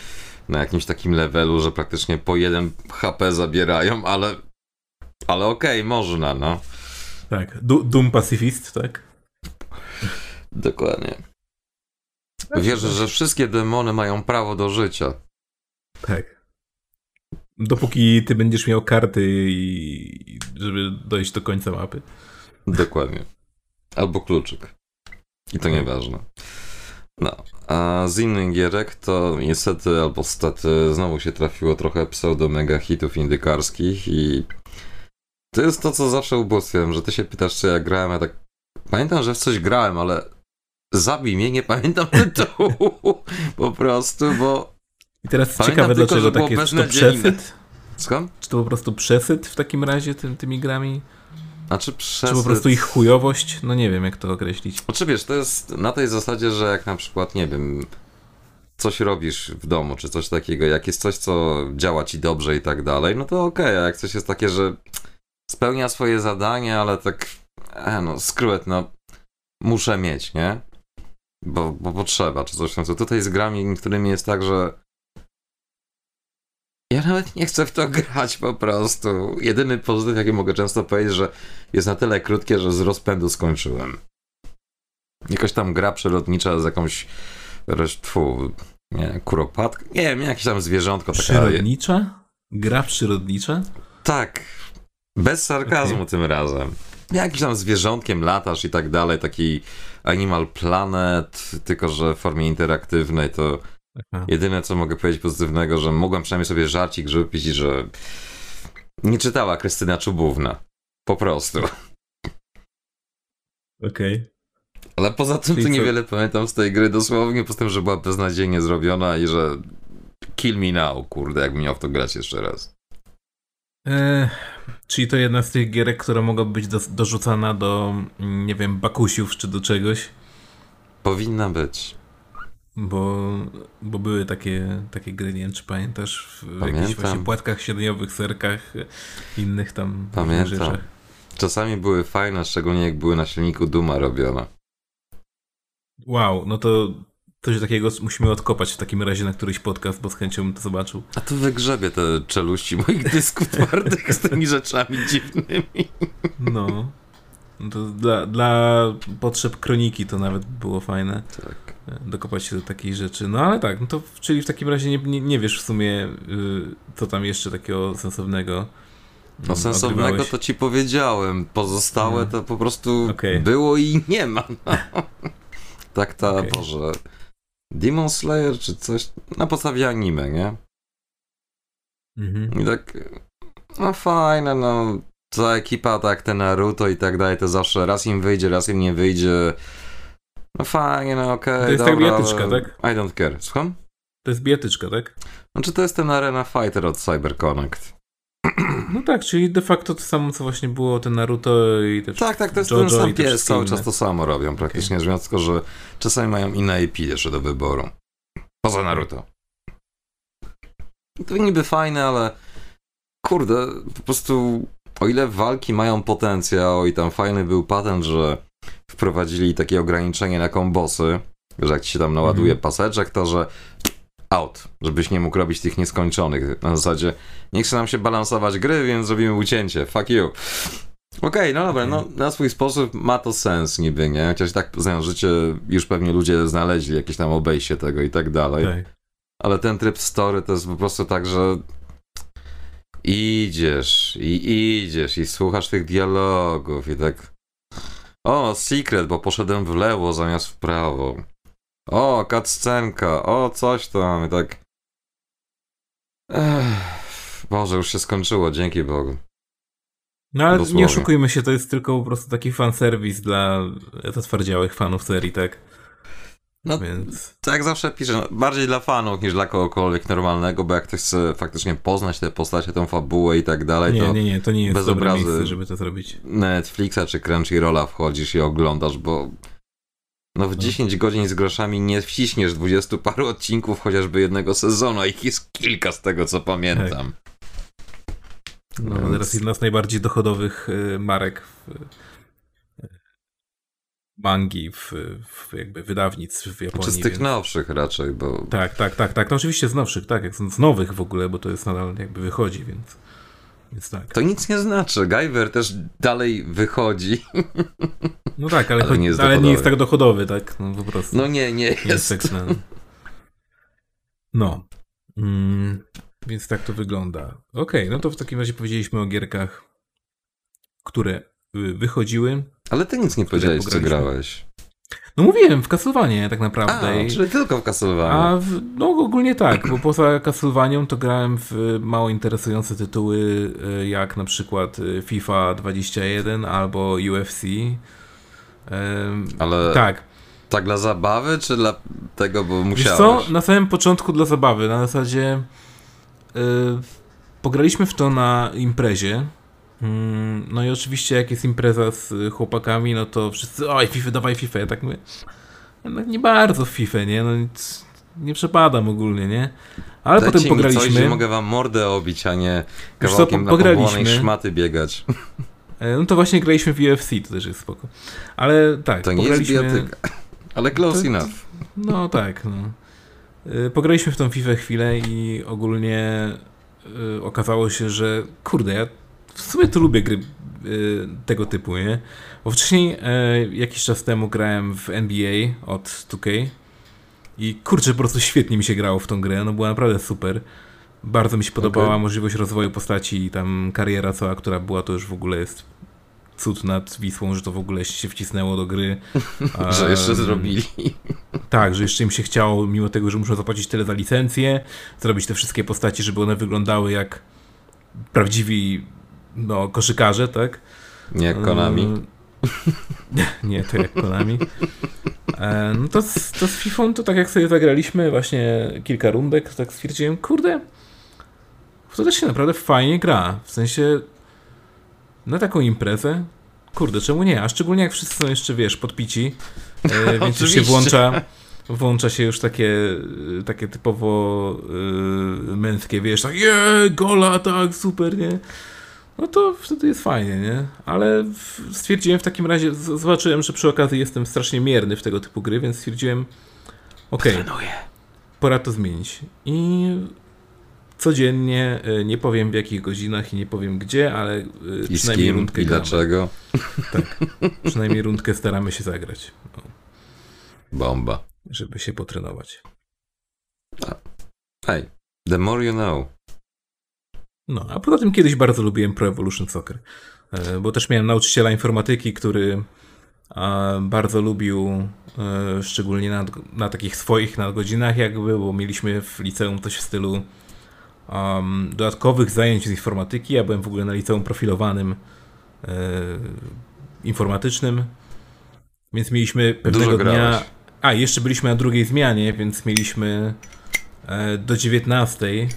na jakimś takim levelu, że praktycznie po jeden HP zabierają, ale ale okej, można, no. Tak, Du- Doom Pacifist, tak? Dokładnie. Wierzę, że wszystkie demony mają prawo do życia. Tak. Dopóki ty będziesz miał karty i żeby dojść do końca mapy. Dokładnie. Albo kluczyk. I to nieważne. No, a z innych gierek to niestety albo stety znowu się trafiło trochę pseudo mega hitów indykarskich i to jest to, co zawsze ubóstwiam, że ty się pytasz, czy ja grałem, a tak pamiętam, że w coś grałem, ale zabij mnie, nie pamiętam tytułu po prostu, bo I teraz Pamiętam ciekawe, tylko, dlaczego tak jest. Czy to przesyt? skąd? Czy to po prostu przesyt w takim razie tym, tymi grami? Znaczy przez... Czy po prostu ich chujowość? No nie wiem, jak to określić. Znaczy wiesz, to jest na tej zasadzie, że jak na przykład, nie wiem, coś robisz w domu, czy coś takiego, jak jest coś, co działa ci dobrze i tak dalej, no to okej, a jak coś jest takie, że spełnia swoje zadanie, ale tak, e, no, skruet, no, muszę mieć, nie? Bo, bo potrzeba, czy coś tam, co tutaj z grami niektórymi jest tak, że ja nawet nie chcę w to grać po prostu. Jedyny pozytyw, jaki mogę często powiedzieć, że jest na tyle krótkie, że z rozpędu skończyłem. Jakaś tam gra przyrodnicza z jakąś tfu, nie, kuropatką, nie wiem, jakieś tam zwierzątko taka. Przyrodnicza? Gra przyrodnicza? Tak, bez sarkazmu Okej. tym razem. Jakimś tam zwierzątkiem latasz i tak dalej, taki Animal Planet, tylko że w formie interaktywnej to Aha. Jedyne, co mogę powiedzieć pozytywnego, że mogłem przynajmniej sobie żarcik rzucić, że nie czytała Krystyna Czubówna. Po prostu. Okej. Ale poza tym Czyli to co? niewiele pamiętam z tej gry dosłownie, poza tym, że była beznadziejnie zrobiona i że kill me now, kurde, jakbym miał w to grać jeszcze raz. E, czyli to jedna z tych gierek, która mogłaby być do, dorzucana do, nie wiem, bakusiów czy do czegoś, Powinna być. Bo, bo były takie, takie gry, nie wiem czy pamiętasz, w Pamiętam. jakichś właśnie płatkach siedmiowych, serkach, innych tam Pamiętam. rzeczach. Czasami były fajne, szczególnie jak były na silniku Duma robione. Wow, no to coś takiego musimy odkopać w takim razie na któryś podcast, bo z chęcią bym to zobaczył. A tu wygrzebie te czeluści moich dysków twardych z tymi rzeczami dziwnymi. No. No to dla, dla potrzeb kroniki to nawet było fajne. Tak. E, dokopać się do takiej rzeczy. No ale tak, no to czyli w takim razie nie, nie, nie wiesz w sumie, y, co tam jeszcze takiego sensownego. No mm, sensownego odgrywałeś. to ci powiedziałem. Pozostałe Mm. to po prostu Okej. było i nie ma. No. tak ta, Okej. Boże. Demon Slayer czy coś na podstawie anime, nie? Mhm. I tak, no fajne, no. Ta ekipa, tak, te Naruto i tak dalej, to zawsze raz im wyjdzie, raz im nie wyjdzie. No fajnie, no okej. To jest dobra, tak bijatyczka, ale tak? I don't care. Słucham? To jest bijatyczka, tak? Znaczy to jest ten Arena Fighter od CyberConnect. No tak, czyli de facto to samo, co właśnie było ten Naruto i te Tak, tak, to jest JoJo ten sam te pies, cały czas to samo robią praktycznie, okay. tylko że czasami mają inne IP jeszcze do wyboru. Poza Naruto. To niby fajne, ale kurde, po prostu o ile walki mają potencjał i tam fajny był patent, że wprowadzili takie ograniczenie na kombosy, że jak ci się tam naładuje Mhm. paseczek, to że out, żebyś nie mógł robić tych nieskończonych. Na zasadzie nie chce nam się balansować gry, więc zrobimy ucięcie. Fuck you. Okej, no dobra, no na swój sposób ma to sens niby, nie? Chociaż tak znając życie, już pewnie ludzie znaleźli jakieś tam obejście tego i tak dalej. Tak. Ale ten tryb story to jest po prostu tak, że idziesz i idziesz i słuchasz tych dialogów i tak o, secret, bo poszedłem w lewo zamiast w prawo. O, cutscenka, o, coś tam i tak Ech, Boże, już się skończyło, dzięki Bogu. No ale Dosłownie. nie oszukujmy się, to jest tylko po prostu taki fanserwis dla zatwardziałych fanów serii, tak? No, Więc... Tak jak zawsze piszę, no, bardziej dla fanów niż dla kogokolwiek normalnego, bo jak ktoś chce faktycznie poznać te postacie, tą fabułę i tak dalej, Nie, to nie, nie, to nie jest bez obrazy. miejsce, żeby to zrobić. Netflixa czy Crunchyrolla wchodzisz i oglądasz, bo no w 10 godzin z groszami nie wciśniesz 20 paru odcinków chociażby jednego sezonu, a ich jest kilka z tego co pamiętam. No, Więc- teraz jedna z najbardziej dochodowych y, marek w, mangi, w, w jakby wydawnictw w Japonii. Czy z tych więc- nowszych raczej, bo Tak, tak, tak, tak. No oczywiście z nowszych, tak, jak z nowych w ogóle, bo to jest nadal jakby wychodzi, więc, więc tak. to nic nie znaczy. Guyver też dalej wychodzi. No tak, ale, Ale chodzi- nie jest ale nie jest tak dochodowy, tak? No po prostu. No nie, nie jest jest. tak. No. Mm, więc tak to wygląda. Okej, no to w takim razie powiedzieliśmy o gierkach, które wychodziły. Ale ty nic nie powiedziałeś, co grałeś. No mówiłem, w Castlevanie tak A, naprawdę. I- czyli tylko w Castlevania. A w, no ogólnie tak, bo poza Castlevanią to grałem w mało interesujące tytuły, y, jak na przykład y, FIFA 21 albo UFC. Ale tak. tak dla zabawy, czy dla tego, bo Wiesz musiałeś? co, na samym początku dla zabawy, na zasadzie y, pograliśmy w to na imprezie. Mm, No i oczywiście jak jest impreza z y, chłopakami, no to wszyscy, oj FIFA, dawaj FIFA, ja tak mówię, no nie bardzo w FIFA, nie, no nic, nie przepadam ogólnie, nie, ale Dajcie potem mi pograliśmy, coś, gdzie mogę wam mordę obić, a nie co, kawałkiem po- pograliśmy. napompowanej szmaty biegać. E, no to właśnie graliśmy w UFC, to też jest spoko, ale tak, To nie jest pograliśmy, bijatyka. Ale close To- enough. No tak, no. Y, Pograliśmy w tą FIFA chwilę i ogólnie y, okazało się, że kurde, ja w sumie to lubię gry y, tego typu, nie? Bo wcześniej y, jakiś czas temu grałem w NBA od 2K i kurczę, po prostu świetnie mi się grało w tą grę, no była naprawdę super. Bardzo mi się podobała Okej. możliwość rozwoju postaci i tam kariera cała, która była, to już w ogóle jest cud nad Wisłą, że to w ogóle się wcisnęło do gry. Że jeszcze zrobili. tak, że jeszcze im się chciało, mimo tego, że muszą zapłacić tyle za licencję, zrobić te wszystkie postacie, żeby one wyglądały jak prawdziwi no, koszykarze, tak? Nie jak Konami. E, Nie, to jak Konami. E, No to z, to z FIFA, to tak jak sobie zagraliśmy właśnie kilka rundek, tak stwierdziłem, kurde, to też się naprawdę fajnie gra. W sensie na taką imprezę, kurde, czemu nie? A szczególnie jak wszyscy są jeszcze, wiesz, podpici, e, więc już się włącza, włącza się już takie, e, takie typowo męskie, wiesz, tak, je, gola, tak, super, nie? No to wtedy jest fajnie, nie? Ale stwierdziłem w takim razie, zobaczyłem, że przy okazji jestem strasznie mierny w tego typu gry, więc stwierdziłem, okej, Trenuję. pora to zmienić. I codziennie, e, nie powiem w jakich godzinach i nie powiem gdzie, ale e, I z przynajmniej kim, rundkę i gramy. dlaczego. Tak, przynajmniej rundkę staramy się zagrać, o, Bomba. żeby się potrenować. Hej, the more you know. No, a poza tym kiedyś bardzo lubiłem Pro Evolution Soccer, e, bo też miałem nauczyciela informatyki, który e, bardzo lubił, e, szczególnie na, na takich swoich nadgodzinach jakby, bo mieliśmy w liceum coś w stylu um, dodatkowych zajęć z informatyki. Ja byłem w ogóle na liceum profilowanym e, informatycznym Więc mieliśmy pewnego dnia... A, jeszcze byliśmy na drugiej zmianie, więc mieliśmy e, do 19 e,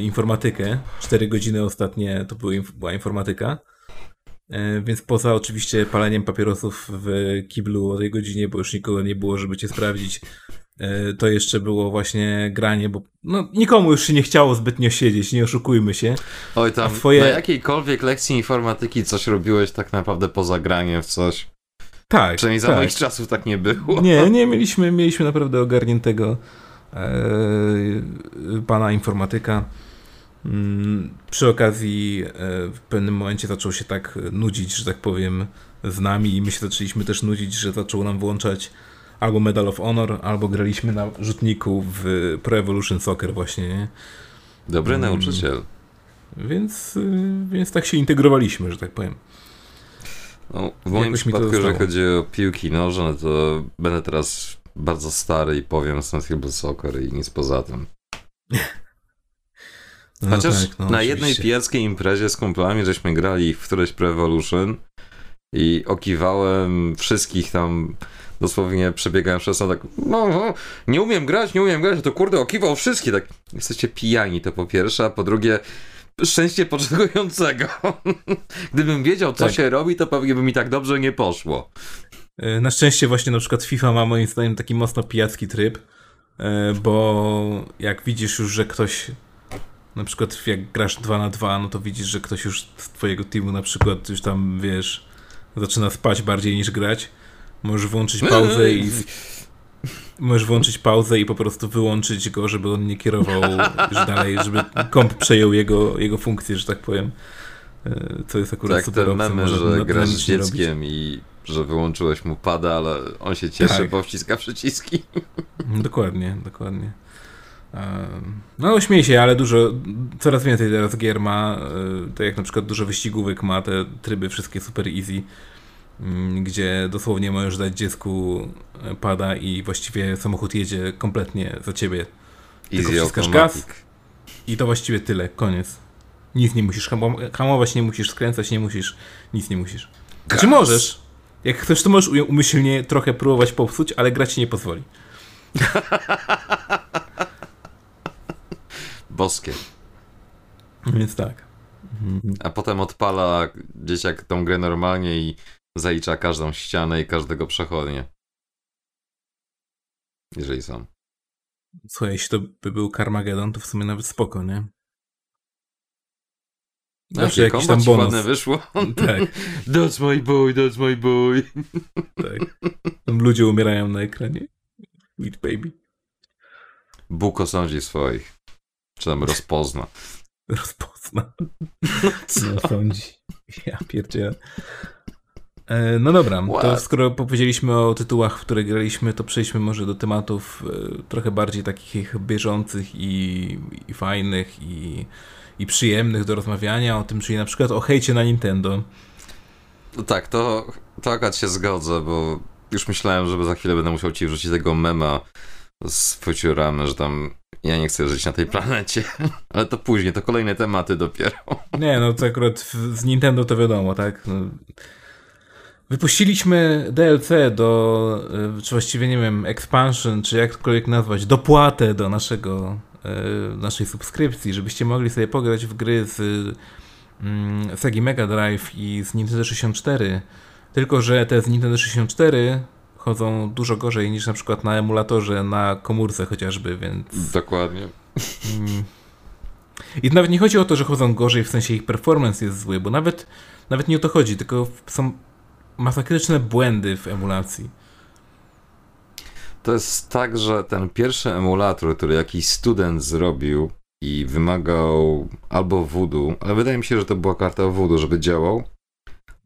informatykę. 4 godziny ostatnie to była informatyka. E, więc poza oczywiście paleniem papierosów w kiblu o tej godzinie, bo już nikogo nie było, żeby cię sprawdzić, e, to jeszcze było właśnie granie, bo no, nikomu już się nie chciało zbytnio siedzieć, nie oszukujmy się. Oj tam, twoje... na jakiejkolwiek lekcji informatyki coś robiłeś tak naprawdę poza graniem w coś? Tak. Przynajmniej za tak. moich czasów tak nie było. Nie, nie, mieliśmy, mieliśmy naprawdę ogarniętego e, pana informatyka. Mm, przy okazji e, w pewnym momencie zaczął się tak nudzić, że tak powiem, z nami i my się zaczęliśmy też nudzić, że zaczął nam włączać albo Medal of Honor, albo graliśmy na rzutniku w Pro Evolution Soccer właśnie. Nie? Dobry mm, nauczyciel. Więc, y, więc tak się integrowaliśmy, że tak powiem. No, w moim Jakoś przypadku, jeżeli chodzi o piłki nożne, to będę teraz bardzo stary i powiem Sensible Soccer i nic poza tym. No Chociaż tak, no, na jednej pijackiej imprezie z kumplami żeśmy grali w któreś Pro Evolution i okiwałem wszystkich tam dosłownie przebiegałem przez to tak no, no, nie umiem grać, nie umiem grać, to kurde okiwał wszystkich, tak jesteście pijani to po pierwsze, a po drugie szczęście początkującego. Gdybym wiedział, co tak. się robi, to pewnie by mi tak dobrze nie poszło. E, na szczęście właśnie na przykład FIFA ma moim zdaniem taki mocno pijacki tryb, e, bo jak widzisz już, że ktoś na przykład jak grasz 2 na 2, no to widzisz, że ktoś już z twojego teamu na przykład już tam, wiesz, zaczyna spać bardziej niż grać. Możesz włączyć pauzę i możesz włączyć pauzę i po prostu wyłączyć go, żeby on nie kierował już dalej, żeby komp przejął jego, jego funkcję, że tak powiem. E, co jest akurat tak, super te memy, że grasz z dzieckiem robić. i że wyłączyłeś mu pada, ale on się cieszy, tak. bo wciska przyciski. Dokładnie, dokładnie. No, śmieję się, ale dużo, coraz więcej teraz gier ma, tak jak na przykład dużo wyścigówek ma, te tryby wszystkie super easy, mm, gdzie dosłownie możesz dać dziecku e, pada i właściwie samochód jedzie kompletnie za ciebie. Easy Tylko wciskasz gaz i to właściwie tyle, koniec. Nic nie musisz hamować, nie musisz skręcać, nie musisz, nic nie musisz. Gaz. Czy możesz? Jak chcesz, to możesz umyślnie trochę próbować popsuć, ale grać ci nie pozwoli. Boskie. Więc tak. A potem odpala dzieciak tą grę normalnie i zalicza każdą ścianę i każdego przechodnie. Jeżeli są. Słuchaj, jeśli to by był Carmageddon, to w sumie nawet spoko, nie? Zawsze jakiś tam bonus. ładne wyszło. Tak. That's my boy, that's my boy. Tak. Tam ludzie umierają na ekranie. Sweet baby. Bóg osądzi swoich. Czy tam rozpozna. Rozpozna. No co? sądzi. Ja pierdzielę. E, no dobra, What? to skoro powiedzieliśmy o tytułach, w które graliśmy, to przejdźmy może do tematów e, trochę bardziej takich bieżących i, i fajnych i, i przyjemnych do rozmawiania o tym, czyli na przykład o hejcie na Nintendo. No tak, to, to akurat się zgodzę, bo już myślałem, że za chwilę będę musiał ci wrzucić tego mema z Futuramy, że tam ja nie chcę żyć na tej planecie, ale to później, to kolejne tematy dopiero. Nie, no to akurat z Nintendo to wiadomo, tak? No. Wypuściliśmy DLC do, e, czy właściwie nie wiem, expansion, czy jakkolwiek nazwać, dopłatę do naszego, naszej subskrypcji, żebyście mogli sobie pograć w gry z mm, Sega Mega Drive i z Nintendo 64. Tylko, że te z Nintendo 64 chodzą dużo gorzej niż na przykład na emulatorze, na komórce chociażby, więc... Dokładnie. Mm. I nawet nie chodzi o to, że chodzą gorzej, w sensie ich performance jest zły, bo nawet, nawet nie o to chodzi, tylko są masakryczne błędy w emulacji. To jest tak, że ten pierwszy emulator, który jakiś student zrobił i wymagał albo voodoo, ale wydaje mi się, że to była karta voodoo, żeby działał,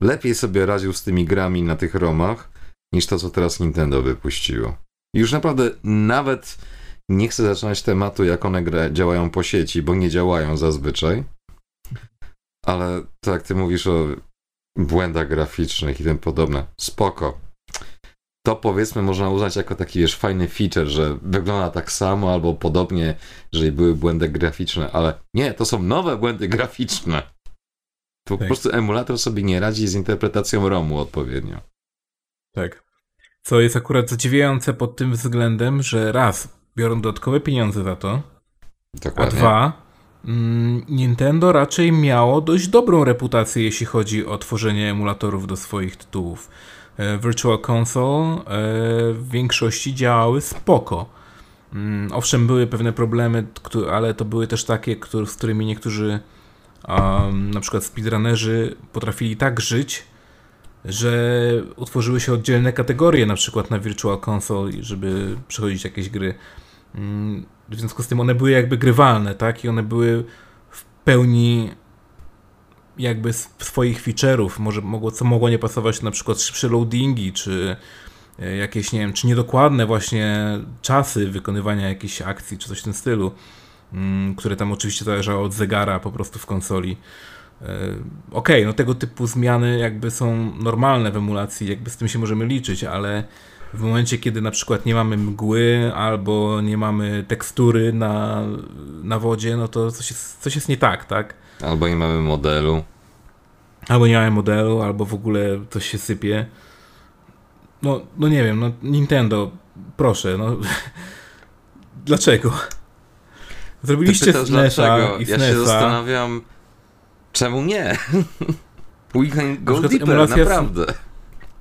lepiej sobie radził z tymi grami na tych romach, niż to, co teraz Nintendo wypuściło. już naprawdę nawet nie chcę zaczynać tematu, jak one gra, działają po sieci, bo nie działają zazwyczaj. Ale to jak ty mówisz o błędach graficznych i tym podobne, spoko. To powiedzmy można uznać jako taki wiesz, fajny feature, że wygląda tak samo albo podobnie, jeżeli były błędy graficzne, ale nie, to są nowe błędy graficzne. To tak. po prostu emulator sobie nie radzi z interpretacją ROMu odpowiednio. Tak. Co jest akurat zadziwiające pod tym względem, że raz, biorą dodatkowe pieniądze za to, Dokładnie. a dwa, mm, Nintendo raczej miało dość dobrą reputację, jeśli chodzi o tworzenie emulatorów do swoich tytułów. E, Virtual Console e, w większości działały spoko. Mm, Owszem, były pewne problemy, ale to były też takie, z którymi niektórzy, um, na przykład speedrunnerzy, potrafili tak żyć, że utworzyły się oddzielne kategorie, na przykład na Virtual Console, żeby przechodzić jakieś gry. Mm, W związku z tym one były jakby grywalne, tak? I one były w pełni jakby swoich feature'ów. Może mogło, co mogło nie pasować, na przykład szybsze loadingi, czy e, jakieś, nie wiem, czy niedokładne właśnie czasy wykonywania jakichś akcji, czy coś w tym stylu, mm, które tam oczywiście zależało od zegara po prostu w konsoli. E, Okej, no tego typu zmiany jakby są normalne w emulacji, jakby z tym się możemy liczyć, ale w momencie, kiedy na przykład nie mamy mgły albo nie mamy tekstury na, na wodzie, no to coś jest, coś jest nie tak, tak? Albo nie mamy modelu. Albo nie mamy modelu, albo w ogóle coś się sypie. No, no nie wiem, no Nintendo, proszę, no. Dlaczego? Zrobiliście Ty SNESa i Ja się SNESa. zastanawiam, czemu nie? We can go przykład deeper, emulacja naprawdę.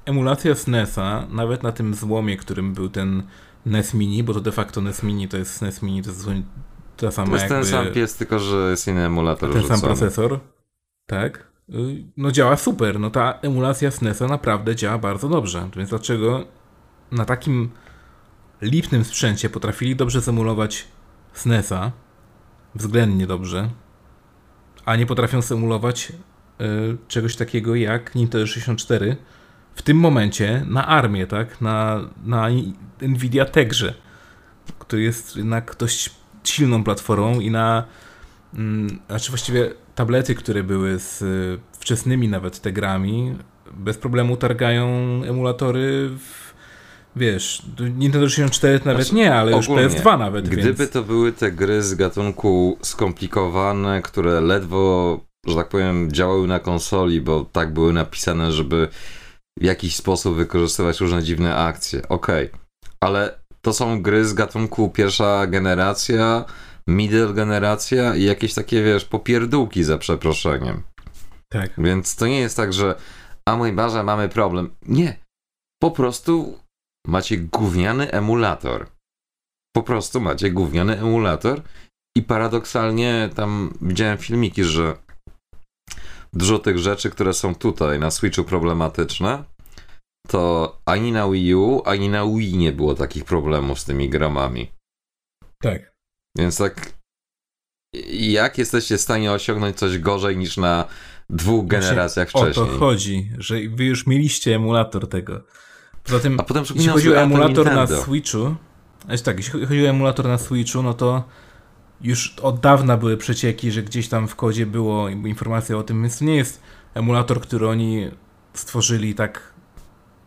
Emulacja SNESa, nawet na tym złomie, którym był ten NES Mini, bo to de facto NES Mini to jest SNES Mini, to jest ta sama To jest ten sam pies, tylko że jest inny emulator ten sam wrzucony. procesor. Tak. No działa super. No ta emulacja SNESa naprawdę działa bardzo dobrze. Więc dlaczego na takim lipnym sprzęcie potrafili dobrze zemulować SNESa, względnie dobrze, a nie potrafią symulować y, czegoś takiego jak Nintendo 64 w tym momencie na armię, tak? Na, na Nvidia Tegrze, który jest jednak dość silną platformą i na Mm, Znaczy właściwie tablety, które były z y, wczesnymi nawet te grami, bez problemu targają emulatory w, wiesz, Nintendo 64 nawet Znaczy, nie, ale już ogólnie, PS2 nawet, Gdyby więc... to były te gry z gatunku skomplikowane, które ledwo, że tak powiem, działały na konsoli, bo tak były napisane, żeby w jakiś sposób wykorzystywać różne dziwne akcje. Okej, ale to są gry z gatunku pierwsza generacja, middle generacja i jakieś takie, wiesz, popierdółki za przeproszeniem. Tak. Więc to nie jest tak, że a mój Boże, mamy problem. Nie. Po prostu macie gówniany emulator. Po prostu macie gówniany emulator i paradoksalnie tam widziałem filmiki, że dużo tych rzeczy, które są tutaj na Switchu problematyczne, to ani na Wii U, ani na Wii nie było takich problemów z tymi gramami. Tak. Więc tak jak jesteście w stanie osiągnąć coś gorzej niż na dwóch generacjach O wcześniej? to chodzi, że wy już mieliście emulator tego. Poza tym, A potem jeśli chodzi o emulator na. Switchu, znaczy tak, jeśli chodzi o emulator na Switchu, no to już od dawna były przecieki, że gdzieś tam w kodzie było informacja o tym, więc to nie jest emulator, który oni stworzyli tak,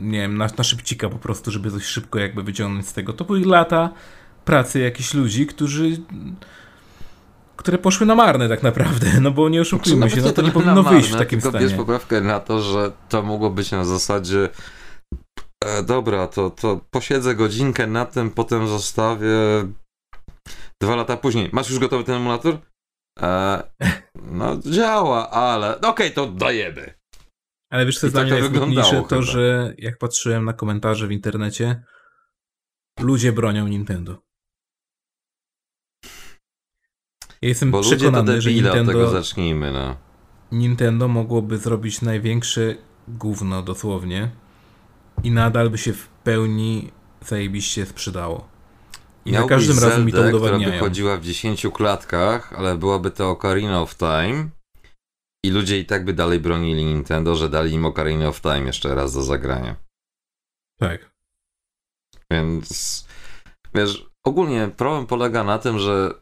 nie wiem, na, na szybcika po prostu, żeby coś szybko jakby wyciągnąć z tego. To były lata pracy jakichś ludzi, którzy które poszły na marne tak naprawdę, no bo nie oszukujmy Nawet się, no to nie powinno na marne, wyjść w takim tylko stanie. bierz poprawkę na to, że to mogło być na zasadzie e, dobra, to, to posiedzę godzinkę na tym, potem zostawię dwa lata później. Masz już gotowy ten emulator? E, no działa, ale no okej, to dajemy. Ale wiesz, co jest dla tak mnie to najsmutniejsze? To, że jak patrzyłem na komentarze w internecie, ludzie bronią Nintendo. Ja jestem Bo przekonany, że od tego Nintendo, zacznijmy, no. Nintendo mogłoby zrobić największe gówno dosłownie i nadal by się w pełni zajebiście sprzedało. I za Miałbyś każdym razem mi to Zeldę, która udowadniają. by chodziła w 10 klatkach, ale byłaby to Ocarina of Time i ludzie i tak by dalej bronili Nintendo, że dali im Ocarina of Time jeszcze raz do zagrania. Tak. Więc wiesz, ogólnie problem polega na tym, że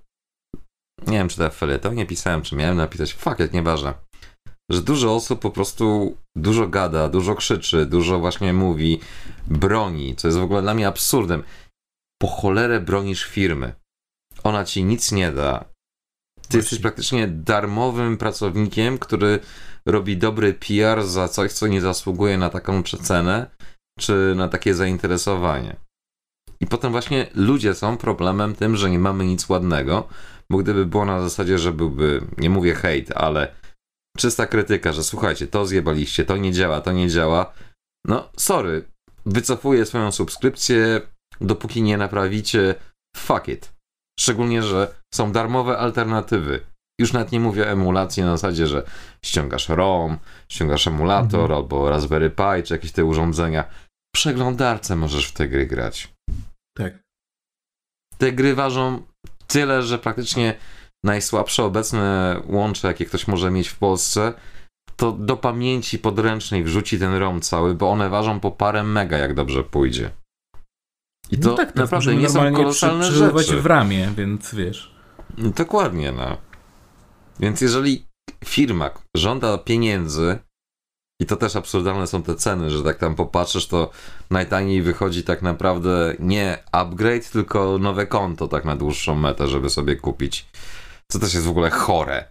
nie wiem, czy to w nie pisałem, czy miałem napisać, fuck it, nieważne. Że dużo osób po prostu dużo gada, dużo krzyczy, dużo właśnie mówi, broni, co jest w ogóle dla mnie absurdem. Po cholerę bronisz firmy. Ona ci nic nie da. Ty jesteś praktycznie darmowym pracownikiem, który robi dobry PR za coś, co nie zasługuje na taką przecenę. czy na takie zainteresowanie. I potem właśnie ludzie są problemem tym, że nie mamy nic ładnego, bo gdyby było na zasadzie, że byłby, nie mówię hejt, ale czysta krytyka, że słuchajcie, to zjebaliście, to nie działa, to nie działa, no sorry, wycofuję swoją subskrypcję, dopóki nie naprawicie, fuck it. Szczególnie, że są darmowe alternatywy. Już nawet nie mówię o emulacji na zasadzie, że ściągasz ROM, ściągasz emulator mhm. albo Raspberry Pi, czy jakieś te urządzenia. W przeglądarce możesz w te gry grać. Tak. Te gry ważą tyle, że praktycznie najsłabsze obecne łącze, jakie ktoś może mieć w Polsce, to do pamięci podręcznej wrzuci ten ROM cały, bo one ważą po parę mega, jak dobrze pójdzie. I to no tak, naprawdę nie są kolosalne przy, rzeczy. w ramię, więc wiesz. Dokładnie, no. Więc jeżeli firma żąda pieniędzy, i to też absurdalne są te ceny, że tak tam popatrzysz, to najtaniej wychodzi tak naprawdę nie upgrade, tylko nowe konto tak na dłuższą metę, żeby sobie kupić. Co też jest w ogóle chore.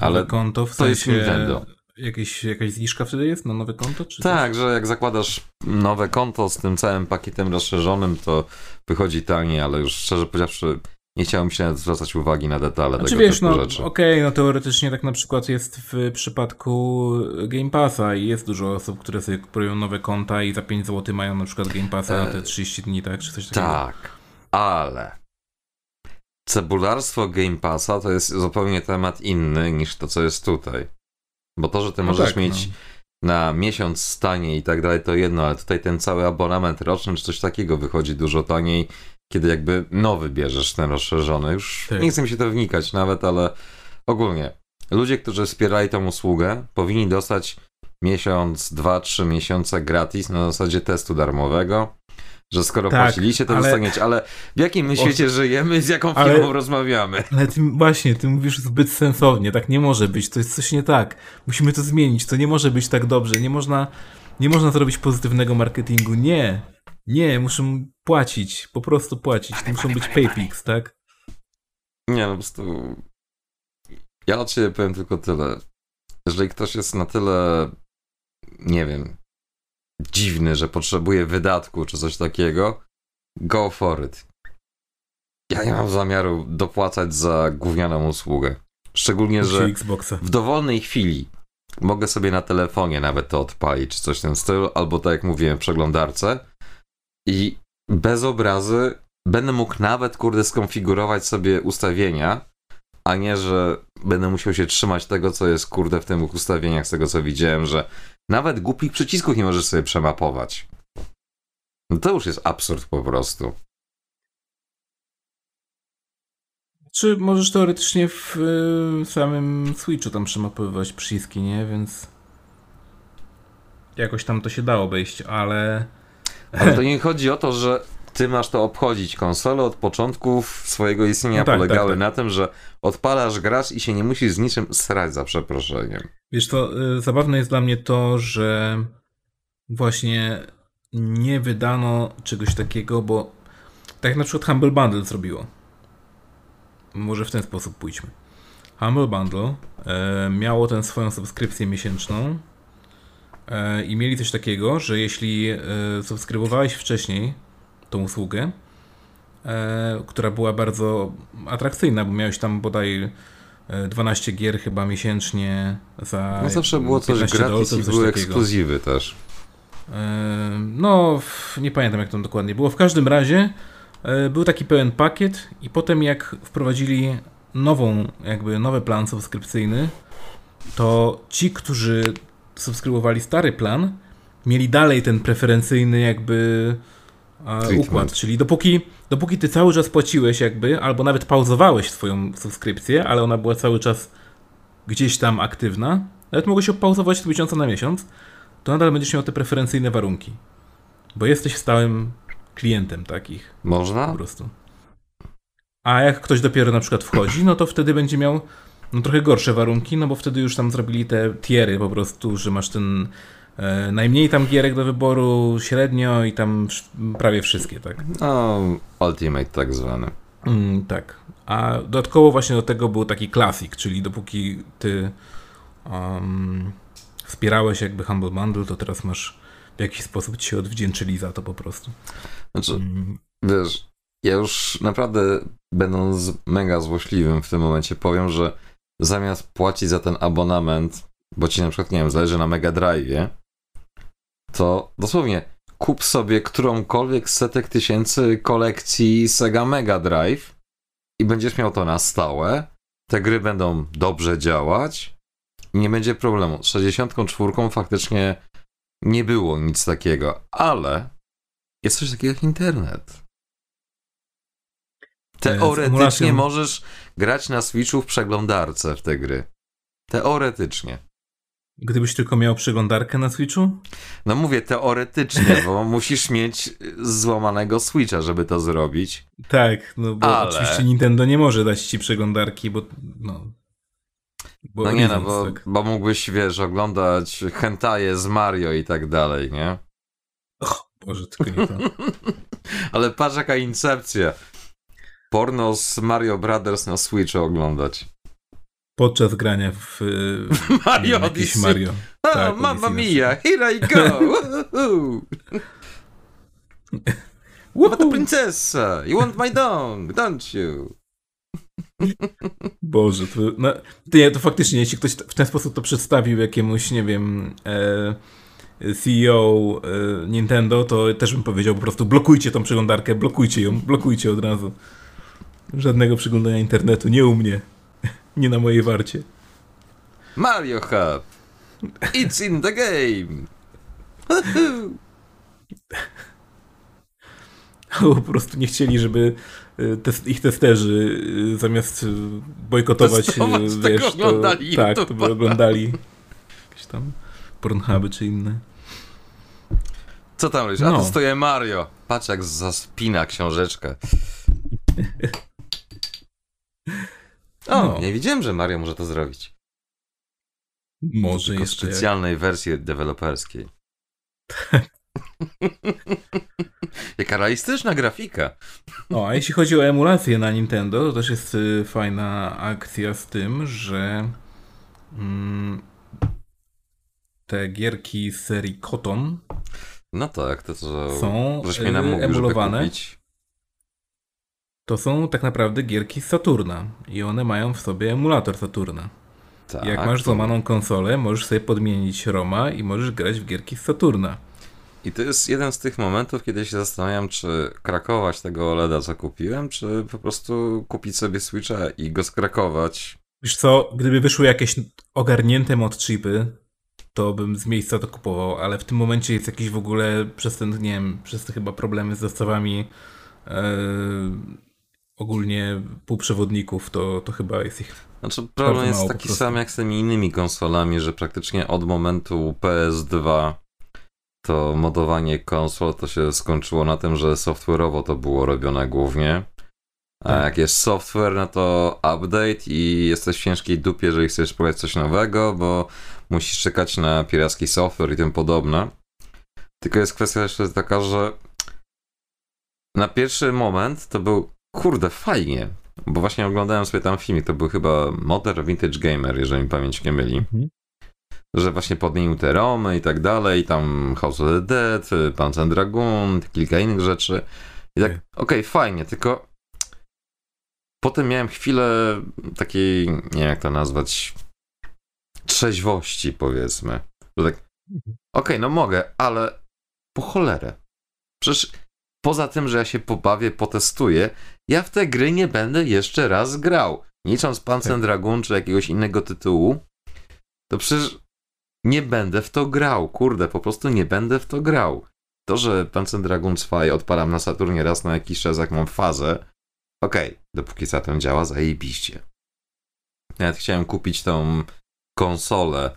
Ale nowe konto w to sensie... jest Nintendo. Jakieś, jakaś zniżka wtedy jest na nowe konto? Tak, coś? że jak zakładasz nowe konto z tym całym pakietem rozszerzonym, to wychodzi taniej, ale już szczerze powiedziawszy, nie chciałem się zwracać uwagi na detale znaczy, tego wiesz, typu no, rzeczy. Okej, okay, no teoretycznie tak na przykład jest w przypadku Game Passa i jest dużo osób, które sobie kupują nowe konta i za 5 zł mają na przykład Game Passa na te 30 e, dni, tak? Czy coś takiego. Tak, ale cebularstwo Game Passa to jest zupełnie temat inny niż to, co jest tutaj. Bo to, że ty no możesz tak, mieć no. na miesiąc taniej i tak dalej, to jedno, ale tutaj ten cały abonament roczny czy coś takiego wychodzi dużo taniej kiedy jakby nowy bierzesz ten rozszerzony. Już tak. nie chcę mi się to wnikać nawet, ale ogólnie ludzie, którzy wspierali tą usługę, powinni dostać miesiąc, dwa, trzy miesiące gratis na zasadzie testu darmowego. Że skoro tak, płaciliście, to ale... dostaniecie. Ale w jakim my świecie żyjemy, z jaką firmą ale... rozmawiamy? Ale ty, właśnie, ty mówisz zbyt sensownie. Tak nie może być. To jest coś nie tak. Musimy to zmienić. To nie może być tak dobrze. Nie można, nie można zrobić pozytywnego marketingu. Nie. Nie, muszą płacić, po prostu płacić. To muszą być paypix, tak? Nie, no po prostu. Ja od siebie powiem tylko tyle. Jeżeli ktoś jest na tyle, nie wiem, dziwny, że potrzebuje wydatku czy coś takiego, go for it. Ja nie mam zamiaru dopłacać za gównianą usługę. Szczególnie, że w dowolnej chwili mogę sobie na telefonie nawet to odpalić, czy coś w tym stylu, albo tak jak mówiłem, w przeglądarce i bez obrazy będę mógł nawet, kurde, skonfigurować sobie ustawienia, a nie, że będę musiał się trzymać tego, co jest, kurde, w tych ustawieniach, z tego, co widziałem, że nawet głupich przycisków nie możesz sobie przemapować. No to już jest absurd po prostu. Czy możesz teoretycznie w y, samym Switchu tam przemapowywać przyciski, nie? Więc jakoś tam to się dało obejść, ale ale to nie chodzi o to, że ty masz to obchodzić. Konsole od początku swojego istnienia no tak, polegały tak, tak. na tym, że odpalasz, grasz i się nie musisz z niczym srać za przeproszeniem. Wiesz, to y, zabawne jest dla mnie to, że właśnie nie wydano czegoś takiego, bo tak na przykład Humble Bundle zrobiło. Może w ten sposób pójdźmy. Humble Bundle e, miało tę swoją subskrypcję miesięczną i mieli coś takiego, że jeśli e, subskrybowałeś wcześniej tą usługę, e, która była bardzo atrakcyjna, bo miałeś tam bodaj 12 gier chyba miesięcznie za. No zawsze było coś gratis dolców, i były ekskluzywy też. No, nie pamiętam jak to dokładnie było. W każdym razie był taki pełen pakiet i potem jak wprowadzili nową, jakby nowy plan subskrypcyjny, to ci, którzy subskrybowali stary plan, mieli dalej ten preferencyjny jakby układ, czyli dopóki, dopóki ty cały czas płaciłeś jakby, albo nawet pauzowałeś swoją subskrypcję, ale ona była cały czas gdzieś tam aktywna, nawet mogłeś ją pauzować z miesiąca na miesiąc, to nadal będziesz miał te preferencyjne warunki. Bo jesteś stałym klientem takich. Można? Po prostu. A jak ktoś dopiero na przykład wchodzi, no to wtedy będzie miał no trochę gorsze warunki, no bo wtedy już tam zrobili te tiery po prostu, że masz ten e, najmniej tam gierek do wyboru, średnio i tam prawie wszystkie, tak? No, Ultimate tak zwany. Mm, tak. A dodatkowo właśnie do tego był taki classic, czyli dopóki ty um, wspierałeś jakby Humble Bundle, to teraz masz w jakiś sposób ci się odwdzięczyli za to po prostu. Znaczy, mm. wiesz, ja już naprawdę będąc mega złośliwym w tym momencie powiem, że zamiast płacić za ten abonament, bo ci na przykład, nie wiem, zależy na Mega Drive, to dosłownie kup sobie którąkolwiek z setek tysięcy kolekcji Sega Mega Drive i będziesz miał to na stałe. Te gry będą dobrze działać i nie będzie problemu. Z 64 faktycznie nie było nic takiego, ale jest coś takiego jak internet. Teoretycznie możesz grać na Switchu w przeglądarce w te gry. Teoretycznie. Gdybyś tylko miał przeglądarkę na Switchu? No mówię teoretycznie, bo musisz mieć złamanego Switcha, żeby to zrobić. Tak, no bo Ale... oczywiście Nintendo nie może dać ci przeglądarki, bo no... Bo no nie no, bo, tak. bo mógłbyś, wiesz, oglądać hentaje z Mario i tak dalej, nie? Och, Boże, tylko nie to. Ale patrz jaka incepcja. Porno z Mario Brothers na Switchu oglądać. Podczas grania w, w Mario jakiś Mario. Oh, tak, mamma mia, here I go! What the princessa? You want my dong, don't you? Boże, to, no, to, nie, to faktycznie, jeśli ktoś w ten sposób to przedstawił jakiemuś, nie wiem, e, CEO e, Nintendo, to też bym powiedział po prostu blokujcie tą przeglądarkę, blokujcie ją, blokujcie od razu. Żadnego przeglądania internetu, nie u mnie. Nie na mojej warcie. Mario Hub. It's in the game. po prostu nie chcieli, żeby test, ich testerzy y, zamiast y, bojkotować Testować, wiesz, tak oglądali to, tak, to by oglądali jakieś tam Pornhuby czy inne. Co tam robisz? A no. to stoję Mario. Patrz jak zaspina książeczkę. O, no. nie wiedziałem, że Mario może to zrobić. Może Tylko jeszcze. specjalnej wersji deweloperskiej. Jaka realistyczna grafika. No, a jeśli chodzi o emulację na Nintendo, to też jest y, fajna akcja z tym, że mm, te gierki z serii Koton no tak, to co są żeś mnie namówił, emulowane. Żeby kupić to są tak naprawdę gierki z Saturna i one mają w sobie emulator Saturna. Tak, Jak masz złamaną konsolę, możesz sobie podmienić Roma i możesz grać w gierki z Saturna. I to jest jeden z tych momentów, kiedy się zastanawiam, czy krakować tego OLEDa, co kupiłem, czy po prostu kupić sobie Switcha i go skrakować. Wiesz co, gdyby wyszły jakieś ogarnięte mod chipy, to bym z miejsca to kupował, ale w tym momencie jest jakiś w ogóle przez ten, nie wiem, przez te chyba problemy z dostawami yy ogólnie półprzewodników, to, to chyba jest ich. Znaczy, problem jest taki sam jak z tymi innymi konsolami, że praktycznie od momentu PS2 to modowanie konsol to się skończyło na tym, że software'owo to było robione głównie. A tak. jak jest software, no to update i jesteś w ciężkiej dupie, jeżeli chcesz spróbować coś nowego, bo musisz czekać na piracki software i tym podobne. Tylko jest kwestia jeszcze taka, że na pierwszy moment to był kurde, fajnie. Bo właśnie oglądałem sobie tam filmik, to był chyba Modern Vintage Gamer, jeżeli mi pamięć nie myli. Mhm. Że właśnie podmienił te romy i tak dalej, tam House of the Dead, Panzer and Dragoon, kilka innych rzeczy. I tak, okej, okay, fajnie, tylko potem miałem chwilę takiej, nie wiem jak to nazwać, trzeźwości powiedzmy. Że tak, mhm. okej, okay, no mogę, ale po cholerę. Przecież poza tym, że ja się pobawię, potestuję, ja w te gry nie będę jeszcze raz grał. Licząc Panzer tak. Dragoon czy jakiegoś innego tytułu, to przecież nie będę w to grał. Kurde, po prostu nie będę w to grał. To, że Panzer Dragoon 2 odpalam na Saturnie raz na jakiś czas, jak mam fazę, okej, okay, dopóki Saturn działa, zajebiście. Nawet chciałem kupić tą konsolę,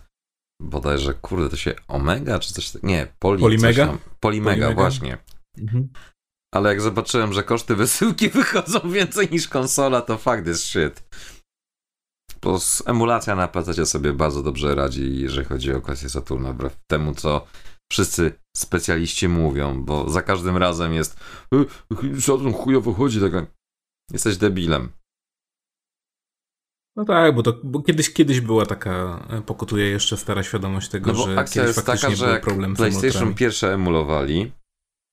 bodajże, kurde, to się Omega, czy coś Nie, Poli, Polimega? Polimega, Polimega, właśnie. Mhm. Ale jak zobaczyłem, że koszty wysyłki wychodzą więcej niż konsola, to fakt jest shit. Bo emulacja na PC sobie bardzo dobrze radzi, jeżeli chodzi o kwestię Saturna, wbrew temu, co wszyscy specjaliści mówią, bo za każdym razem jest e, Saturn chujowo chodzi, taka jesteś debilem. No tak, bo, to, bo kiedyś, kiedyś była taka, e, pokutuje jeszcze stara świadomość tego, no że akcja kiedyś jest faktycznie taka, że był problem z PlayStation pierwsze emulowali,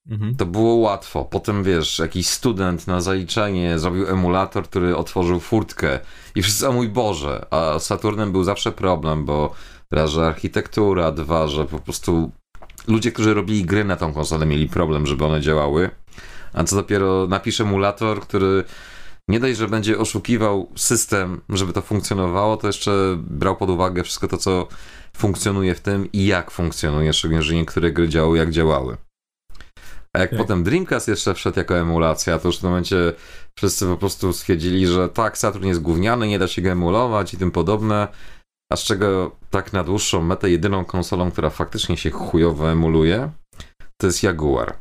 Mhm. to było łatwo. Potem wiesz, jakiś student na zaliczenie zrobił emulator, który otworzył furtkę i wszyscy, o mój Boże, a z Saturnem był zawsze problem, bo raz, że architektura, dwa, że po prostu ludzie, którzy robili gry na tą konsolę mieli problem, żeby one działały, a co dopiero napisz emulator, który nie dość, że będzie oszukiwał system, żeby to funkcjonowało, to jeszcze brał pod uwagę wszystko to, co funkcjonuje w tym i jak funkcjonuje, szczególnie, że niektóre gry działały jak działały. A jak Tak. potem Dreamcast jeszcze wszedł jako emulacja, to już w tym momencie wszyscy po prostu stwierdzili, że tak, Saturn jest gówniany, nie da się go emulować i tym podobne. A z czego tak na dłuższą metę jedyną konsolą, która faktycznie się chujowo emuluje, to jest Jaguar.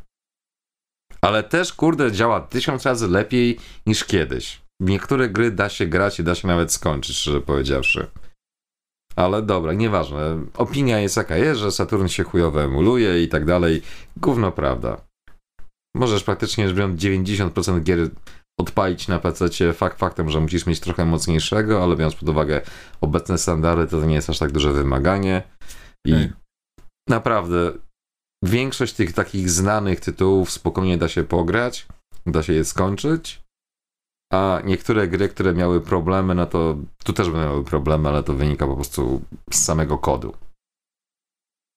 Ale też, kurde, działa tysiąc razy lepiej niż kiedyś. W niektóre gry da się grać i da się nawet skończyć, szczerze powiedziawszy. Ale dobra, nieważne. Opinia jest jaka jest, że Saturn się chujowo emuluje i tak dalej. Gówno prawda. Możesz praktycznie rzecz biorąc 90% gier odpalić na PC fakt faktem, że musisz mieć trochę mocniejszego, ale biorąc pod uwagę obecne standardy, to, to nie jest aż tak duże wymaganie. I naprawdę większość tych takich znanych tytułów spokojnie da się pograć, da się je skończyć. A niektóre gry, które miały problemy, no to tu też będą miały problemy, ale to wynika po prostu z samego kodu.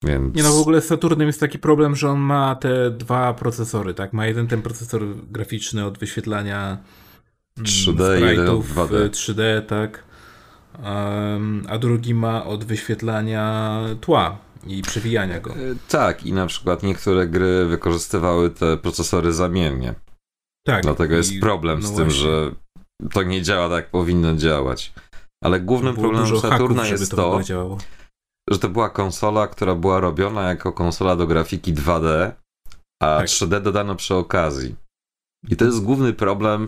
Więc. Nie no, w ogóle z Saturnem jest taki problem, że on ma te dwa procesory, tak? Ma jeden ten procesor graficzny od wyświetlania mm, 3D, jeden od sprite'ów 2D. w 3D, tak? Um, a drugi ma od wyświetlania tła i przewijania go. E, Tak, i na przykład niektóre gry wykorzystywały te procesory zamiennie. Tak. Dlatego jest problem no z tym, właśnie. że to nie działa tak, jak powinno działać. Ale głównym Było problemem Saturna haków, jest to, to. Że to była konsola, która była robiona jako konsola do grafiki 2D, a Tak. 3D dodano przy okazji. I to jest główny problem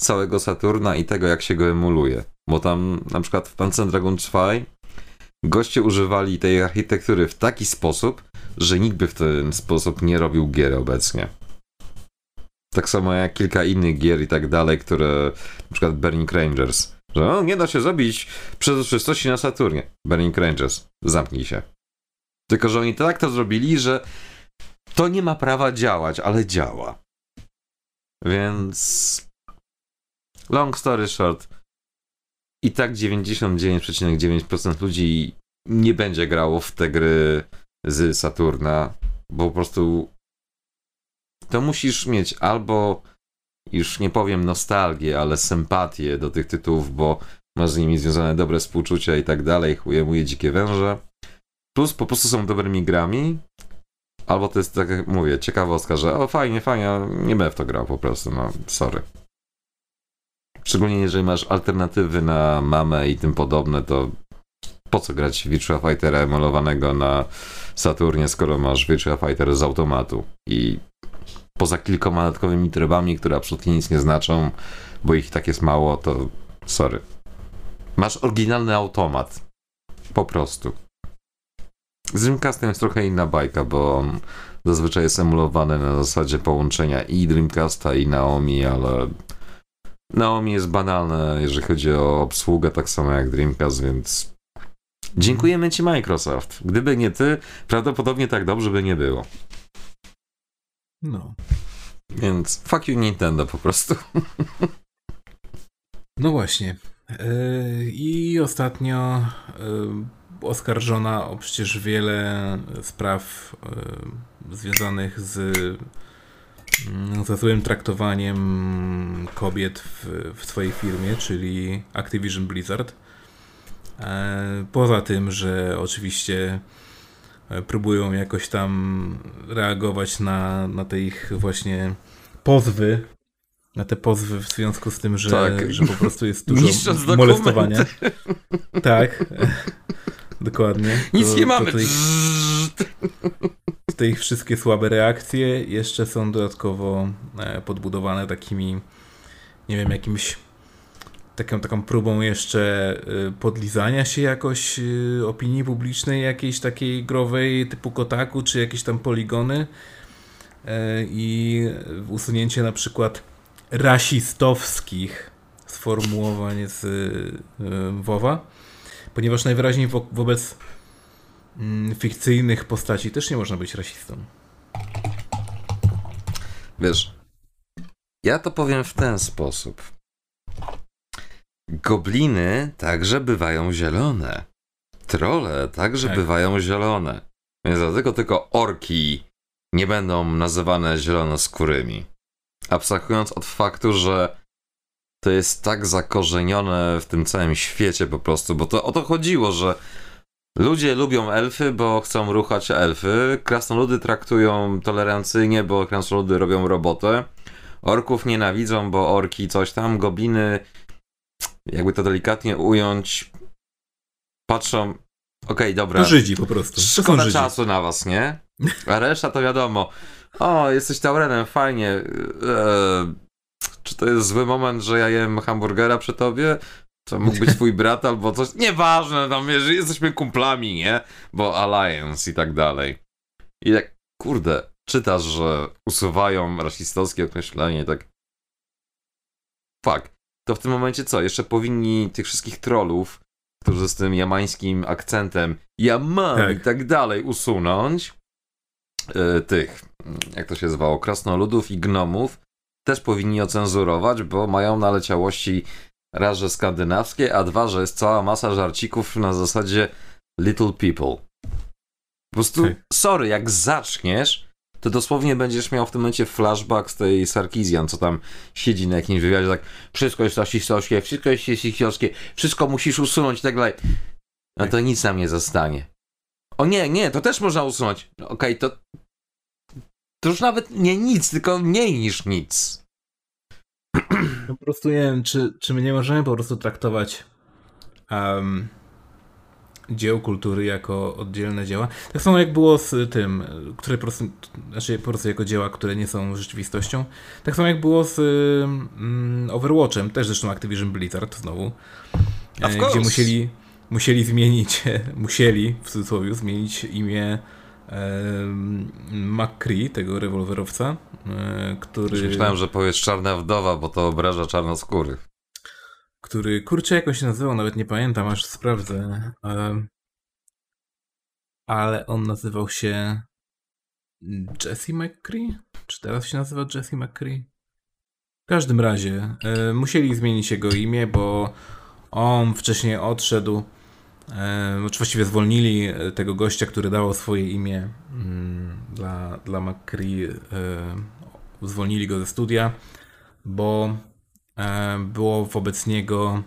całego Saturna i tego, jak się go emuluje. Bo tam na przykład w Panzer Dragon 2 goście używali tej architektury w taki sposób, że nikt by w ten sposób nie robił gier obecnie. Tak samo jak kilka innych gier i tak dalej, które na przykład Burning Rangers. Że no, nie da się zrobić przezroczystości na Saturnie. Burning Rangers. Zamknij się. Tylko, że oni tak to zrobili, że to nie ma prawa działać, ale działa. Więc long story short i tak 99,9% ludzi nie będzie grało w te gry z Saturna, bo po prostu to musisz mieć albo już nie powiem nostalgię, ale sympatię do tych tytułów, bo masz z nimi związane dobre współczucia i tak dalej, chujemuje dzikie węże. Plus po prostu są dobrymi grami, albo to jest, tak jak mówię, ciekawostka, że o fajnie, fajnie, nie będę w to grał po prostu, no sorry. Szczególnie jeżeli masz alternatywy na mamę i tym podobne, to po co grać Virtua Fightera emalowanego na Saturnie, skoro masz Virtua Fighter z automatu i poza kilkoma dodatkowymi trybami, które absolutnie nic nie znaczą, bo ich tak jest mało, to sorry. Masz oryginalny automat. Po prostu. Z Dreamcastem jest trochę inna bajka, bo on zazwyczaj jest emulowany na zasadzie połączenia i Dreamcasta i Naomi, ale Naomi jest banalne, jeżeli chodzi o obsługę, tak samo jak Dreamcast, więc dziękujemy Ci Microsoft. Gdyby nie Ty, prawdopodobnie tak dobrze by nie było. No. Więc fuck you Nintendo po prostu. No właśnie. Yy, I ostatnio yy, oskarżona o przecież wiele spraw yy, związanych z mm, ze złym traktowaniem kobiet w, w swojej firmie, czyli Activision Blizzard. E, Poza tym, że oczywiście e, próbują jakoś tam reagować na, na te ich właśnie pozwy, na te pozwy w związku z tym, że, Tak. że po prostu jest dużo Niszcząc molestowania. Tak, dokładnie. Nic To- nie to mamy. te ich- ich wszystkie słabe reakcje jeszcze są dodatkowo e, podbudowane takimi, nie wiem, jakimś taką, taką próbą jeszcze e, podlizania się jakoś e, opinii publicznej, jakiejś takiej growej typu Kotaku, czy jakieś tam poligony e, i usunięcie na przykład rasistowskich z sformułowanie z y, WoWa, ponieważ najwyraźniej wo wobec mm, fikcyjnych postaci też nie można być rasistą. Wiesz, ja to powiem w ten sposób. Gobliny także bywają zielone. Trole także Tak. bywają zielone. Więc dlatego tylko orki nie będą nazywane zielonoskórymi. Abstrahując od faktu, że to jest tak zakorzenione w tym całym świecie po prostu, bo to o to chodziło, że ludzie lubią elfy, bo chcą ruchać elfy, krasnoludy traktują tolerancyjnie, bo krasnoludy robią robotę, orków nienawidzą, bo orki coś tam, gobliny, jakby to delikatnie ująć, patrzą, okej, dobra, To Żydzi po prostu. Szkoda Żydzi. czasu na was, nie? A reszta to wiadomo. O, jesteś Taurenem, fajnie. Eee, czy to jest zły moment, że ja jem hamburgera przy tobie? To mógł być twój brat albo coś. Nieważne, tam wiesz, jesteśmy kumplami, nie? Bo Alliance i tak dalej. I tak, kurde, czytasz, że usuwają rasistowskie określenie, tak. Fuck. To w tym momencie co? Jeszcze powinni tych wszystkich trollów, którzy z tym jamańskim akcentem Yaman Tak. i tak dalej usunąć. E, tych, jak to się zwało, krasnoludów i gnomów też powinni ocenzurować, bo mają naleciałości raz, że skandynawskie, a dwa, że jest cała masa żarcików na zasadzie little people. Po prostu, Tak. sorry, jak zaczniesz, to dosłownie będziesz miał w tym momencie flashback z tej Sarkizjan, co tam siedzi na jakimś wywiadzie, tak wszystko jest rasistowskie, wszystko jest rasistowskie, wszystko musisz usunąć i tak dalej. No to nic nam nie zostanie. O nie, nie, to też można usunąć. No Okej, to to już nawet nie nic, tylko mniej niż nic. Po prostu nie wiem, czy, czy my nie możemy po prostu traktować um, dzieł kultury jako oddzielne dzieła. Tak samo jak było z tym, które po prostu, znaczy po prostu jako dzieła, które nie są rzeczywistością. Tak samo jak było z um, Overwatchem, też zresztą Activision Blizzard znowu, Of e, gdzie musieli, musieli zmienić, musieli w cudzysłowie zmienić imię McCree, tego rewolwerowca, e, który... Myślałem, że powiesz czarna wdowa, bo to obraża czarnoskórych. Który, kurczę, jak on się nazywał, nawet nie pamiętam, aż sprawdzę. Ale on nazywał się Jesse McCree? Czy teraz się nazywa Jesse McCree? W każdym razie, musieli zmienić jego imię, bo on wcześniej odszedł, e, czy właściwie zwolnili e, tego gościa, który dawał swoje imię mm, dla, dla McCree, zwolnili go ze studia, bo było wobec niego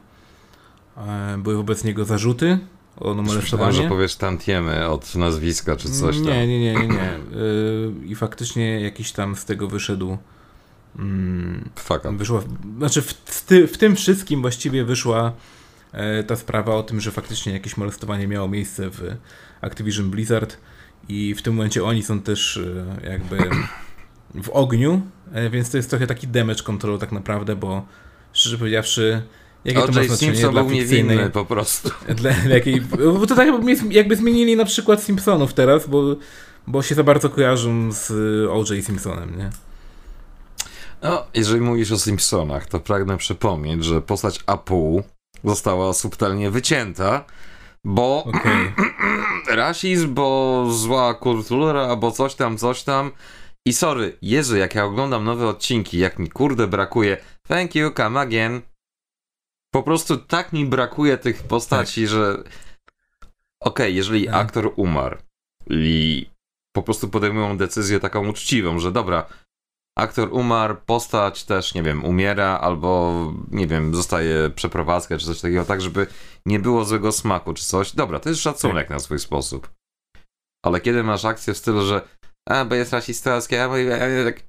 e, były wobec niego zarzuty o molestowanie. że powiesz tantiemy od nazwiska czy coś tam. Nie, nie, nie, nie. nie. Y, I faktycznie jakiś tam z tego wyszedł. Mm, wyszła, znaczy w, ty, w tym wszystkim właściwie wyszła e, ta sprawa o tym, że faktycznie jakieś molestowanie miało miejsce w Activision Blizzard i w tym momencie oni są też e, jakby w ogniu, e, więc to jest trochę taki damage control tak naprawdę, bo szczerze powiedziawszy, jakie to ma znaczenie Simpson dla był niewinny po prostu. Dla, dla jakiej, bo to tak jakby, zmienili na przykład Simpsonów teraz, bo, bo się za bardzo kojarzą z O.J. Simpsonem, nie? No, jeżeli mówisz o Simpsonach, to pragnę przypomnieć, że postać Apu została subtelnie wycięta, bo Okej. rasizm, bo zła kultura, albo coś tam, coś tam. I sorry, Jezu, jak ja oglądam nowe odcinki, jak mi kurde brakuje thank you, come again. Po prostu tak mi brakuje tych postaci, że okej, jeżeli Tak. aktor umarł i po prostu podejmują decyzję taką uczciwą, że dobra, aktor umarł, postać też, nie wiem, umiera albo, nie wiem, zostaje przeprowadzka czy coś takiego, tak żeby nie było złego smaku czy coś. Dobra, to jest szacunek na swój sposób. Ale kiedy masz akcję w stylu, że a, bo jest rasistowskie, a, bo... tak...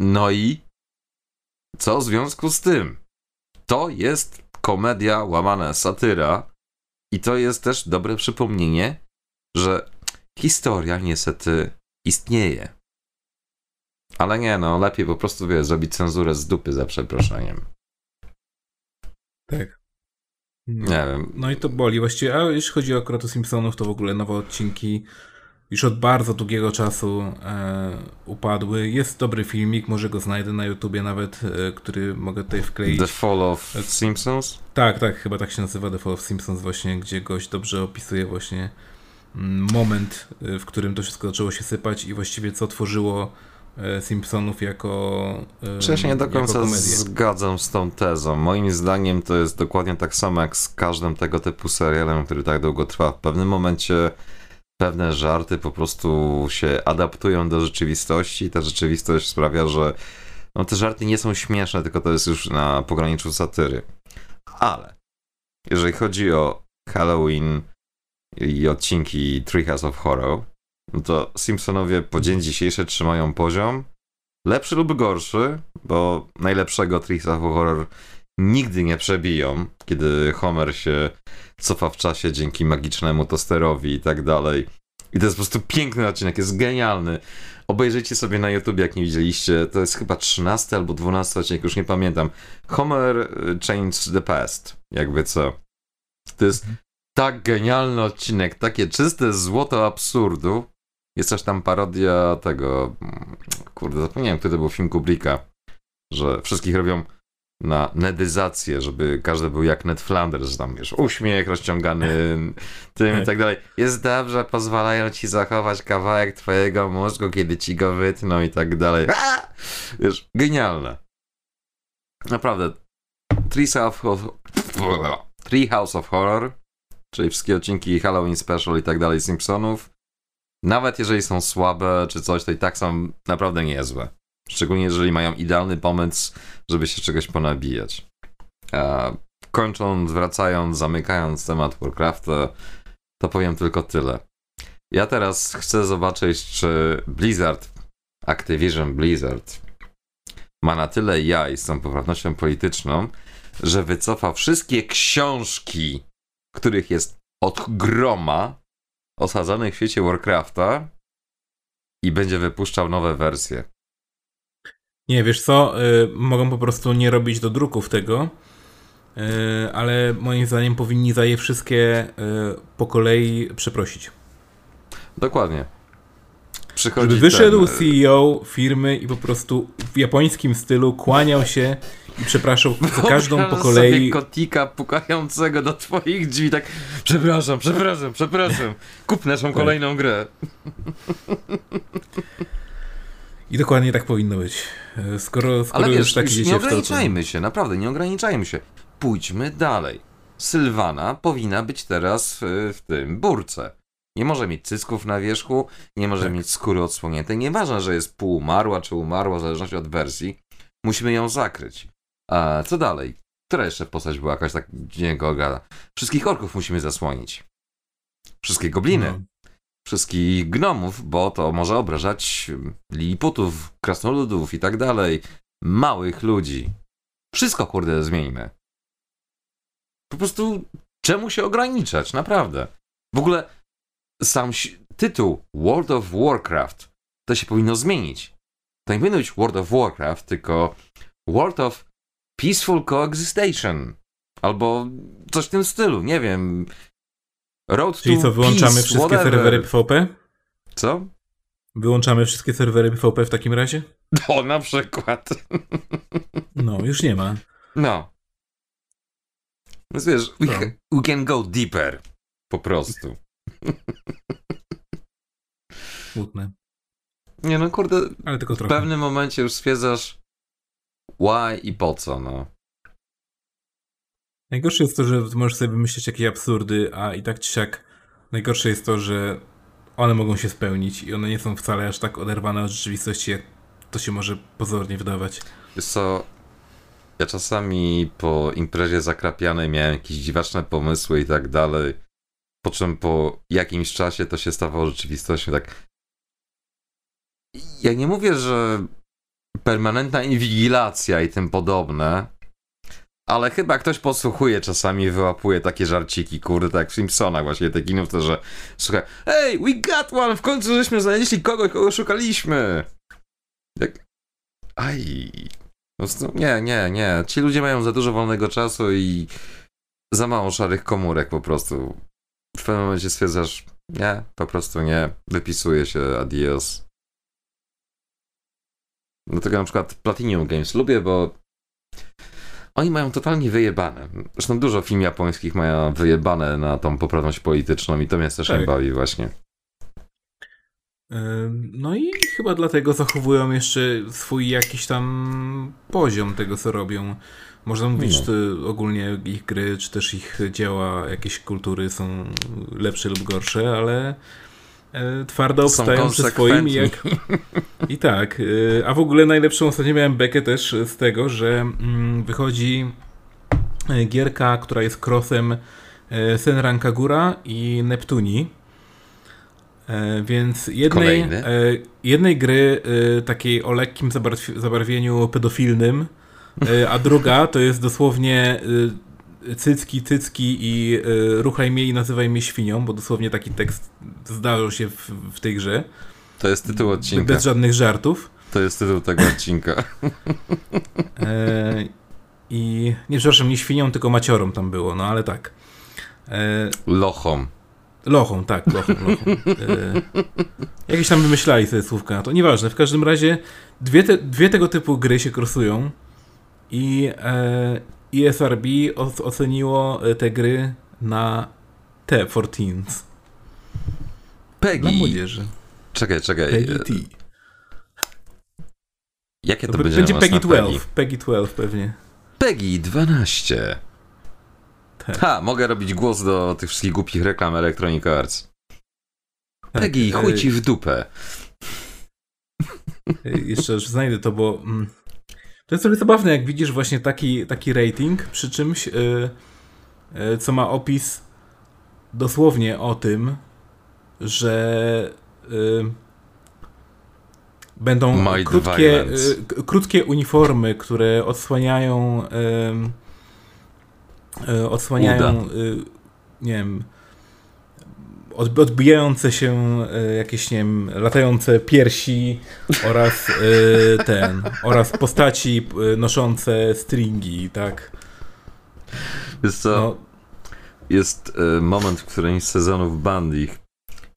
No i? Co w związku z tym? To jest komedia łamana satyra i to jest też dobre przypomnienie, że historia niestety istnieje. Ale nie, no lepiej po prostu, wiesz, zrobić cenzurę z dupy za przeproszeniem. Tak. Nie wiem. No i to boli właściwie. A jeśli chodzi o akurat o Simpsonów, to w ogóle nowe odcinki już od bardzo długiego czasu e, upadły. Jest dobry filmik, może go znajdę na YouTubie nawet, e, który mogę tutaj wkleić. The Fall of Simpsons? Tak, tak, chyba tak się nazywa The Fall of Simpsons właśnie, gdzie gość dobrze opisuje właśnie mm, moment, e, w którym to wszystko zaczęło się sypać i właściwie co tworzyło e, Simpsonów jako Czy ja się nie do końca zgadzam z tą tezą. Moim zdaniem to jest dokładnie tak samo jak z każdym tego typu serialem, który tak długo trwa. W pewnym momencie pewne żarty po prostu się adaptują do rzeczywistości ta rzeczywistość sprawia, że no, te żarty nie są śmieszne, tylko to jest już na pograniczu satyry. Ale jeżeli chodzi o Halloween i odcinki Treehouse of Horror, no to Simpsonowie po dzień dzisiejszy trzymają poziom lepszy lub gorszy, bo najlepszego Treehouse of Horror nigdy nie przebiją, kiedy Homer się cofa w czasie dzięki magicznemu tosterowi i tak dalej. I to jest po prostu piękny odcinek, jest genialny. Obejrzyjcie sobie na YouTube, jak nie widzieliście. To jest chyba 13 albo 12 odcinek, już nie pamiętam. Homer y, Changed the Past, jakby co. To jest tak genialny odcinek, takie czyste złoto absurdu. Jest też tam parodia tego. mm, Kurde, zapomniałem, który to był film Kubricka. Że wszystkich robią na nedyzację, żeby każdy był jak Ned Flanders, tam wiesz, uśmiech rozciągany tym i tak dalej. Jest dobrze, pozwalają ci zachować kawałek twojego mózgu, kiedy ci go wytną i tak dalej. A! Wiesz, genialne. Naprawdę. Treehouse of, Treehouse of Horror, czyli wszystkie odcinki Halloween Special i tak dalej Simpsonów, nawet jeżeli są słabe czy coś, to i tak są naprawdę niezłe. Szczególnie jeżeli mają idealny pomysł, żeby się czegoś ponabijać. Kończąc, wracając, zamykając temat Warcrafta, to powiem tylko tyle. Ja teraz chcę zobaczyć, czy Blizzard, Activision Blizzard, ma na tyle jaj z tą poprawnością polityczną, że wycofa wszystkie książki, których jest od groma osadzonych w świecie Warcrafta i będzie wypuszczał nowe wersje. Nie, wiesz co, y, mogą po prostu nie robić do druków tego, y, ale moim zdaniem powinni za je wszystkie y, po kolei przeprosić. Dokładnie. Przychodzi Żeby wyszedł ten, e, CEO firmy i po prostu w japońskim stylu kłaniał się i przepraszał za każdą po kolei. sobie kotika pukającego do twoich drzwi, tak przepraszam, przepraszam, przepraszam, kup naszą kolejną grę. I dokładnie tak powinno być. Y, Skoro, skoro Ale już wiesz, tak już idziecie nie w to, ograniczajmy się, naprawdę, nie ograniczajmy się. Pójdźmy dalej. Sylwana powinna być teraz w, w tym burce. Nie może mieć cysków na wierzchu, nie może Tak. mieć skóry odsłoniętej. Nieważne, że jest półumarła czy umarła, w zależności od wersji. Musimy ją zakryć. A co dalej? Która jeszcze postać była jakaś tak dziwnego ogada? Wszystkich orków musimy zasłonić. Wszystkie gobliny. No. Wszystkich gnomów, bo to może obrażać liliputów, krasnoludów i tak dalej. Małych ludzi. Wszystko, kurde, zmieńmy. Po prostu czemu się ograniczać, naprawdę? W ogóle sam tytuł World of Warcraft to się powinno zmienić. To nie powinno być World of Warcraft, tylko World of Peaceful Coexistation. Albo coś w tym stylu, nie wiem. Road Czyli to co, wyłączamy peace, wszystkie whatever. serwery PvP? Co? Wyłączamy wszystkie serwery PvP w takim razie? To na przykład. No, już nie ma. No. Więc wiesz, we, No. we can go deeper. Po prostu. Smutne. Nie no, kurde, Ale tylko w trochę. pewnym momencie już stwierdzasz why i po co, no. Najgorsze jest to, że możesz sobie wymyślić jakieś absurdy, a i tak czy siak najgorsze jest to, że one mogą się spełnić i one nie są wcale aż tak oderwane od rzeczywistości, jak to się może pozornie wydawać. Wiesz co, ja czasami po imprezie zakrapianej miałem jakieś dziwaczne pomysły i tak dalej, po czym po jakimś czasie to się stawało rzeczywistością, tak... Ja nie mówię, że permanentna inwigilacja i tym podobne, ale chyba ktoś podsłuchuje czasami wyłapuje takie żarciki, kurde, tak w Simpsonach właśnie, te kinów, to że słuchaj, hey, we got one, w końcu żeśmy znaleźli kogoś, kogo szukaliśmy. Jak... Aj... Prostu nie, nie, nie. Ci ludzie mają za dużo wolnego czasu i za mało szarych komórek po prostu. W pewnym momencie stwierdzasz, Nie, po prostu nie. Wypisuje się adios. Dlatego na przykład Platinum Games lubię, bo oni mają totalnie wyjebane. Zresztą dużo film japońskich mają wyjebane na tą poprawność polityczną i to mnie też tak. bawi właśnie. No i chyba dlatego zachowują jeszcze swój jakiś tam poziom tego, co robią. Można mówić, no. że ogólnie ich gry, czy też ich dzieła, jakieś kultury są lepsze lub gorsze, ale twardo obstają przy swoim i jak... I tak. E, a w ogóle najlepszą ostatnio miałem bekę też z tego, że mm, wychodzi e, gierka, która jest crossem Senran Kagura i Neptuni. Więc jednej, jednej gry takiej o lekkim zabarwieniu pedofilnym E, a druga to jest dosłownie e, cycki, cycki i e, ruchaj mnie i nazywaj mnie świnią, bo dosłownie taki tekst zdarzył się w, w tej grze. To jest tytuł odcinka. Bez żadnych żartów. To jest tytuł tego odcinka. E, I nie, przepraszam, nie świnią, tylko maciorą tam było, no ale tak. E, lochą. Lochą, tak, lochą, lochą. E, jakieś tam wymyślali sobie słówka na to. Nieważne, w każdym razie dwie, te, dwie tego typu gry się krosują i e, ESRB oceniło e, te gry na T for Teens. Peggy. Dla młodzieży. Czekaj, czekaj. Peggy T. Jakie to, to będzie? Będzie Peggy 12. Peggy 12 pewnie. Peggy 12. Tak. Ha, mogę robić głos do tych wszystkich głupich reklam Electronic Arts. Tak, Peggy, chuj ci w dupę. Jeszcze już znajdę to, bo mm, to jest trochę zabawne, jak widzisz właśnie taki, taki rating przy czymś, yy, yy, co ma opis dosłownie o tym, że yy, będą krótkie, y, krótkie uniformy, które odsłaniają y, y, odsłaniają nie wiem odbijające się e, jakieś, nie wiem, latające piersi oraz e, ten, oraz postaci e, noszące stringi, tak? Jest co? No. Jest moment w którymś z sezonów Bandich,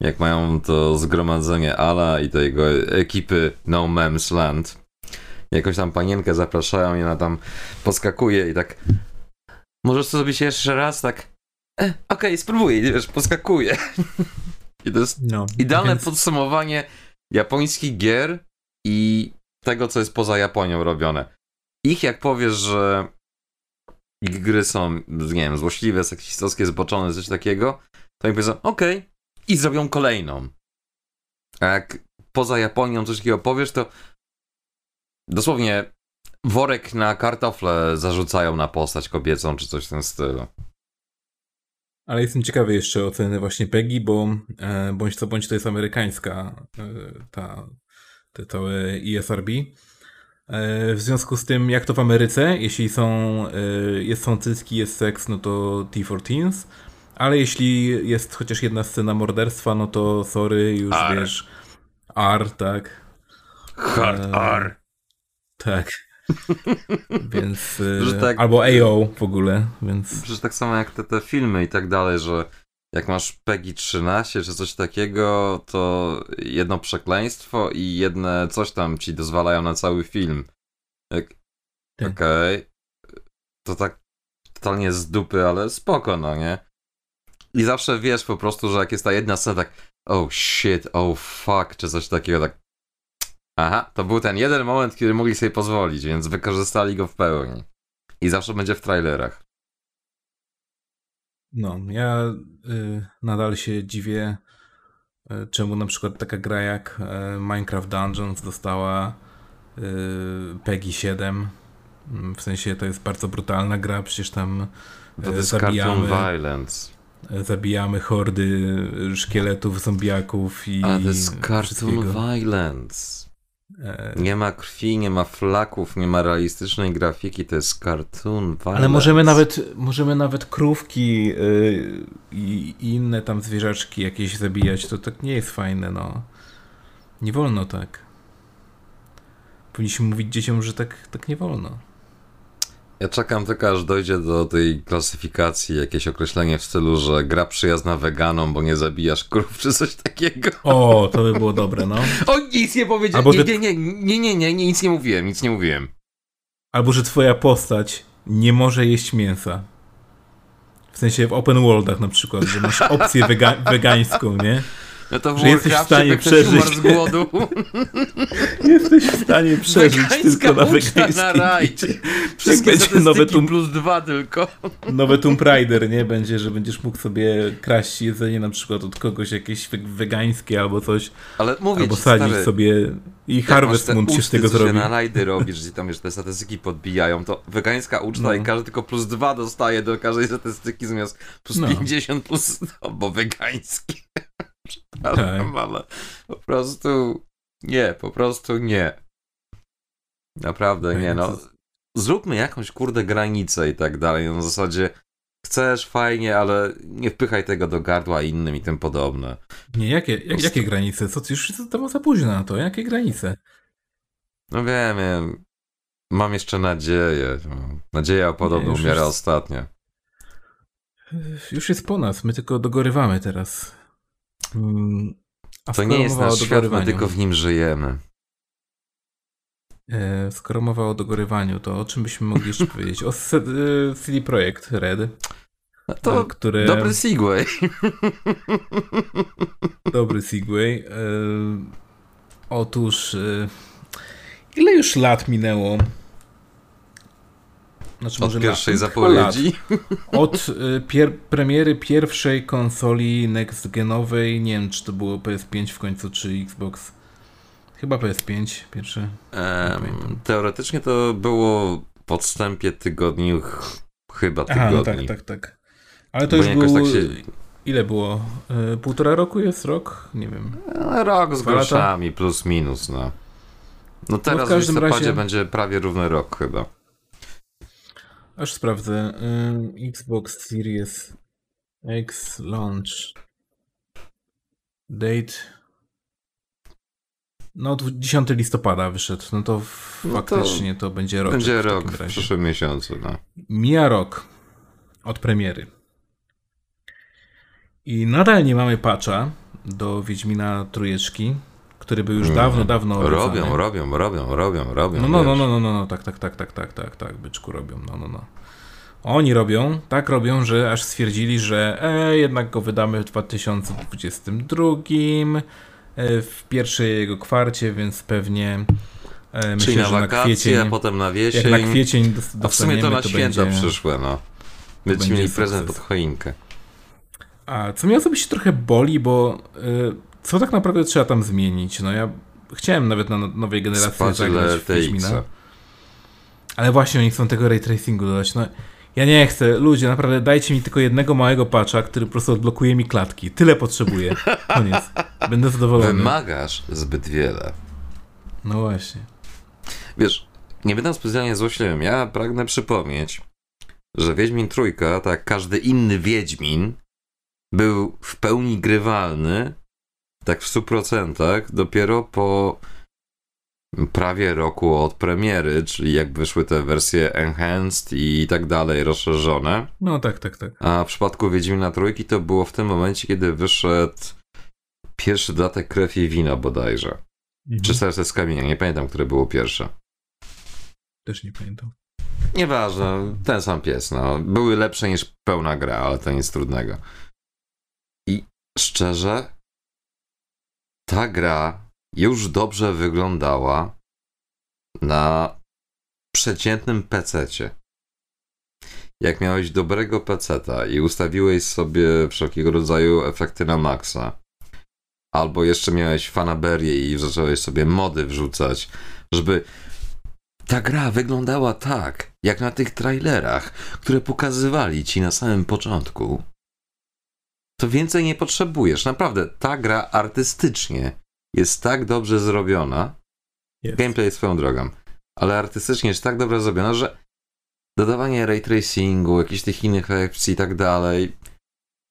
jak mają to zgromadzenie Ala i tej jego ekipy No Man's Land. Jakąś tam panienkę zapraszają i ona tam poskakuje i tak możesz to zrobić jeszcze raz, tak e, okej, okay, spróbuję, wiesz, poskakuję. I to jest no, idealne więc... podsumowanie japońskich gier i tego, co jest poza Japonią robione. Ich, jak powiesz, że ich gry są, nie wiem, złośliwe, seksistowskie, zboczone, coś takiego, to jak powiedzą, okej, okay, i zrobią kolejną. A jak poza Japonią coś takiego powiesz, to dosłownie worek na kartofle zarzucają na postać kobiecą, czy coś w tym stylu. Ale jestem ciekawy jeszcze oceny właśnie Peggy, bo e, bądź co bądź to jest amerykańska e, ta, te całe ESRB. E, w związku z tym, jak to w Ameryce, jeśli są, e, jest, są cycki, jest seks, no to T14, ale jeśli jest chociaż jedna scena morderstwa, no to sorry, już R. wiesz, R, tak. Hard e, R. Tak. więc. Y, tak, albo AO w ogóle, więc. Przecież tak samo jak te, te filmy i tak dalej, że jak masz PEGI 13 czy coś takiego, to jedno przekleństwo i jedne coś tam ci dozwalają na cały film. Jak... Tak. Okej. Okay. To tak totalnie z dupy, ale spoko, no nie? I zawsze wiesz po prostu, że jak jest ta jedna scena, tak oh shit, oh fuck, czy coś takiego, tak Aha, to był ten jeden moment, kiedy mogli sobie pozwolić, więc wykorzystali go w pełni. I zawsze będzie w trailerach. No, ja y, nadal się dziwię, y, czemu na przykład taka gra jak y, Minecraft Dungeons dostała y, PEGI 7. Mm, w sensie to jest bardzo brutalna gra, przecież tam to y, jest zabijamy, violence. Y, zabijamy hordy szkieletów, zombiaków i. A to jest cartoon violence. E, nie ma krwi, nie ma flaków, nie ma realistycznej grafiki, to jest cartoon. Violence. Ale możemy nawet, możemy nawet krówki yy, i inne tam zwierzaczki jakieś zabijać, to tak nie jest fajne, no. Nie wolno tak. Powinniśmy mówić dzieciom, że tak, tak nie wolno. Ja czekam tylko aż dojdzie do tej klasyfikacji jakieś określenie w stylu, że gra przyjazna weganom, bo nie zabijasz krów czy coś takiego. O, to by było dobre, no. O, nic nie powiedziałem. Nie, nie, nie, nie, nie, nic nie mówiłem, nic nie mówiłem. Albo, że twoja postać nie może jeść mięsa. W sensie w open worldach na przykład, że masz opcję wega wegańską, nie? No to w Że jesteś w stanie przeżyć. z głodu. Jesteś w stanie przeżyć Wegańska tylko na uczta na raj. wegańskim. Wszystkie będzie nowe Tomb- plus dwa tylko. Nowe Tomb Raider, nie? Będzie, że będziesz mógł sobie kraść jedzenie na przykład od kogoś jakieś we- wegańskie albo coś, Ale mówię albo ci, sadzić stary, sobie i Harvest Moon się z tego zrobi. się na rajdy robisz, gdzie tam już te statystyki podbijają, to wegańska uczta No. i każdy tylko plus dwa dostaje do każdej statystyki zamiast plus No. 50 plus, no, bo wegańskie. Przepraszam, ale po prostu nie, po prostu nie. Naprawdę nie, no. Zróbmy jakąś kurde granicę i tak dalej, no, w zasadzie chcesz, fajnie, ale nie wpychaj tego do gardła innym i tym podobne. Nie, jakie, jak, jakie granice? Co, już to za późno na to. Jakie granice? No wiem, wiem. Mam jeszcze nadzieję. Nadzieja podobno już umiera jest- ostatnio. Już jest po nas, my tylko dogorywamy teraz. Mm, To nie jest nasz świat, my tylko w nim żyjemy. e, skoro mowa o dogorywaniu, to o czym byśmy mogli jeszcze powiedzieć? O e, CD Projekt Red, No to e, które... dobry segway. Dobry Segway. Otóż, ile już lat minęło? Znaczy, Od pierwszej lat. zapowiedzi. Od e, pier- premiery pierwszej konsoli next-genowej, nie wiem czy to było PS5 w końcu, czy Xbox. Chyba PS5 pierwsze. Pamiętam. teoretycznie to było w odstępie tygodniu, ch- chyba Aha, no tygodni. tak, tak, tak. Ale to Bo już było... tak się... Ile było? E, półtora roku jest rok? Nie wiem. No, rok z Dwa lata? groszami, plus minus, no. No teraz w, każdym listopadzie razie- będzie prawie równy rok chyba. Aż sprawdzę. Xbox Series X launch date. No, dwu- 10 listopada wyszedł. No to No to faktycznie to, będzie rok. Będzie w rok w przyszłym miesiącu, no. Mija rok od premiery. I nadal nie mamy patcha do Wiedźmina Trójeczki, który był już Mm. dawno, dawno obiecany. Robią, robią, robią, robią, robią. No, no, no, no, no, no, no, tak, tak, tak, tak, tak, tak, tak, byczku robią, no, no, no. Oni robią, tak robią, że aż stwierdzili, że e, jednak go wydamy w 2022, e, w pierwszej jego kwarcie, więc pewnie e, Czyli myślę, na że na wakacje, kwiecień, a potem na jak jesień. na kwiecień a w sumie to na święta będzie... przyszłe, no. Będziecie będzie mieli prezent pod choinkę. A co mnie osobiście trochę boli, bo y, co tak naprawdę trzeba tam zmienić? No ja chciałem nawet na no- nowej generacji zagrać w Wiedźmina. Ale właśnie oni chcą tego ray tracingu dodać. No, ja nie chcę. Ludzie, naprawdę dajcie mi tylko jednego małego patcha, który po prostu odblokuje mi klatki. Tyle potrzebuję. Koniec. Będę zadowolony. Wymagasz zbyt wiele. No właśnie. Wiesz, nie będę specjalnie złośliwym, ja pragnę przypomnieć, że Wiedźmin Trójka, tak jak każdy inny Wiedźmin, był w pełni grywalny, tak w 100%, dopiero po prawie roku od premiery, czyli jak wyszły te wersje enhanced i tak dalej, rozszerzone. No tak, tak, tak. A w przypadku Wiedźmina Trójki to było w tym momencie, kiedy wyszedł pierwszy dodatek Krew i Wina bodajże. Mhm. Czy Serce z Kamienia, nie pamiętam, które było pierwsze. Też nie pamiętam. Nieważne, ten sam pies, no. Były lepsze niż pełna gra, ale to nic trudnego. I szczerze, ta gra już dobrze wyglądała na przeciętnym pececie. Jak miałeś dobrego peceta i ustawiłeś sobie wszelkiego rodzaju efekty na maksa, albo jeszcze miałeś fanaberię i zacząłeś sobie mody wrzucać, żeby ta gra wyglądała tak, jak na tych trailerach, które pokazywali ci na samym początku. To więcej nie potrzebujesz. Naprawdę, ta gra artystycznie jest tak dobrze zrobiona. Jest. Gameplay jest swoją drogą, ale artystycznie jest tak dobrze zrobiona, że dodawanie ray tracingu, jakichś tych innych opcji i tak dalej,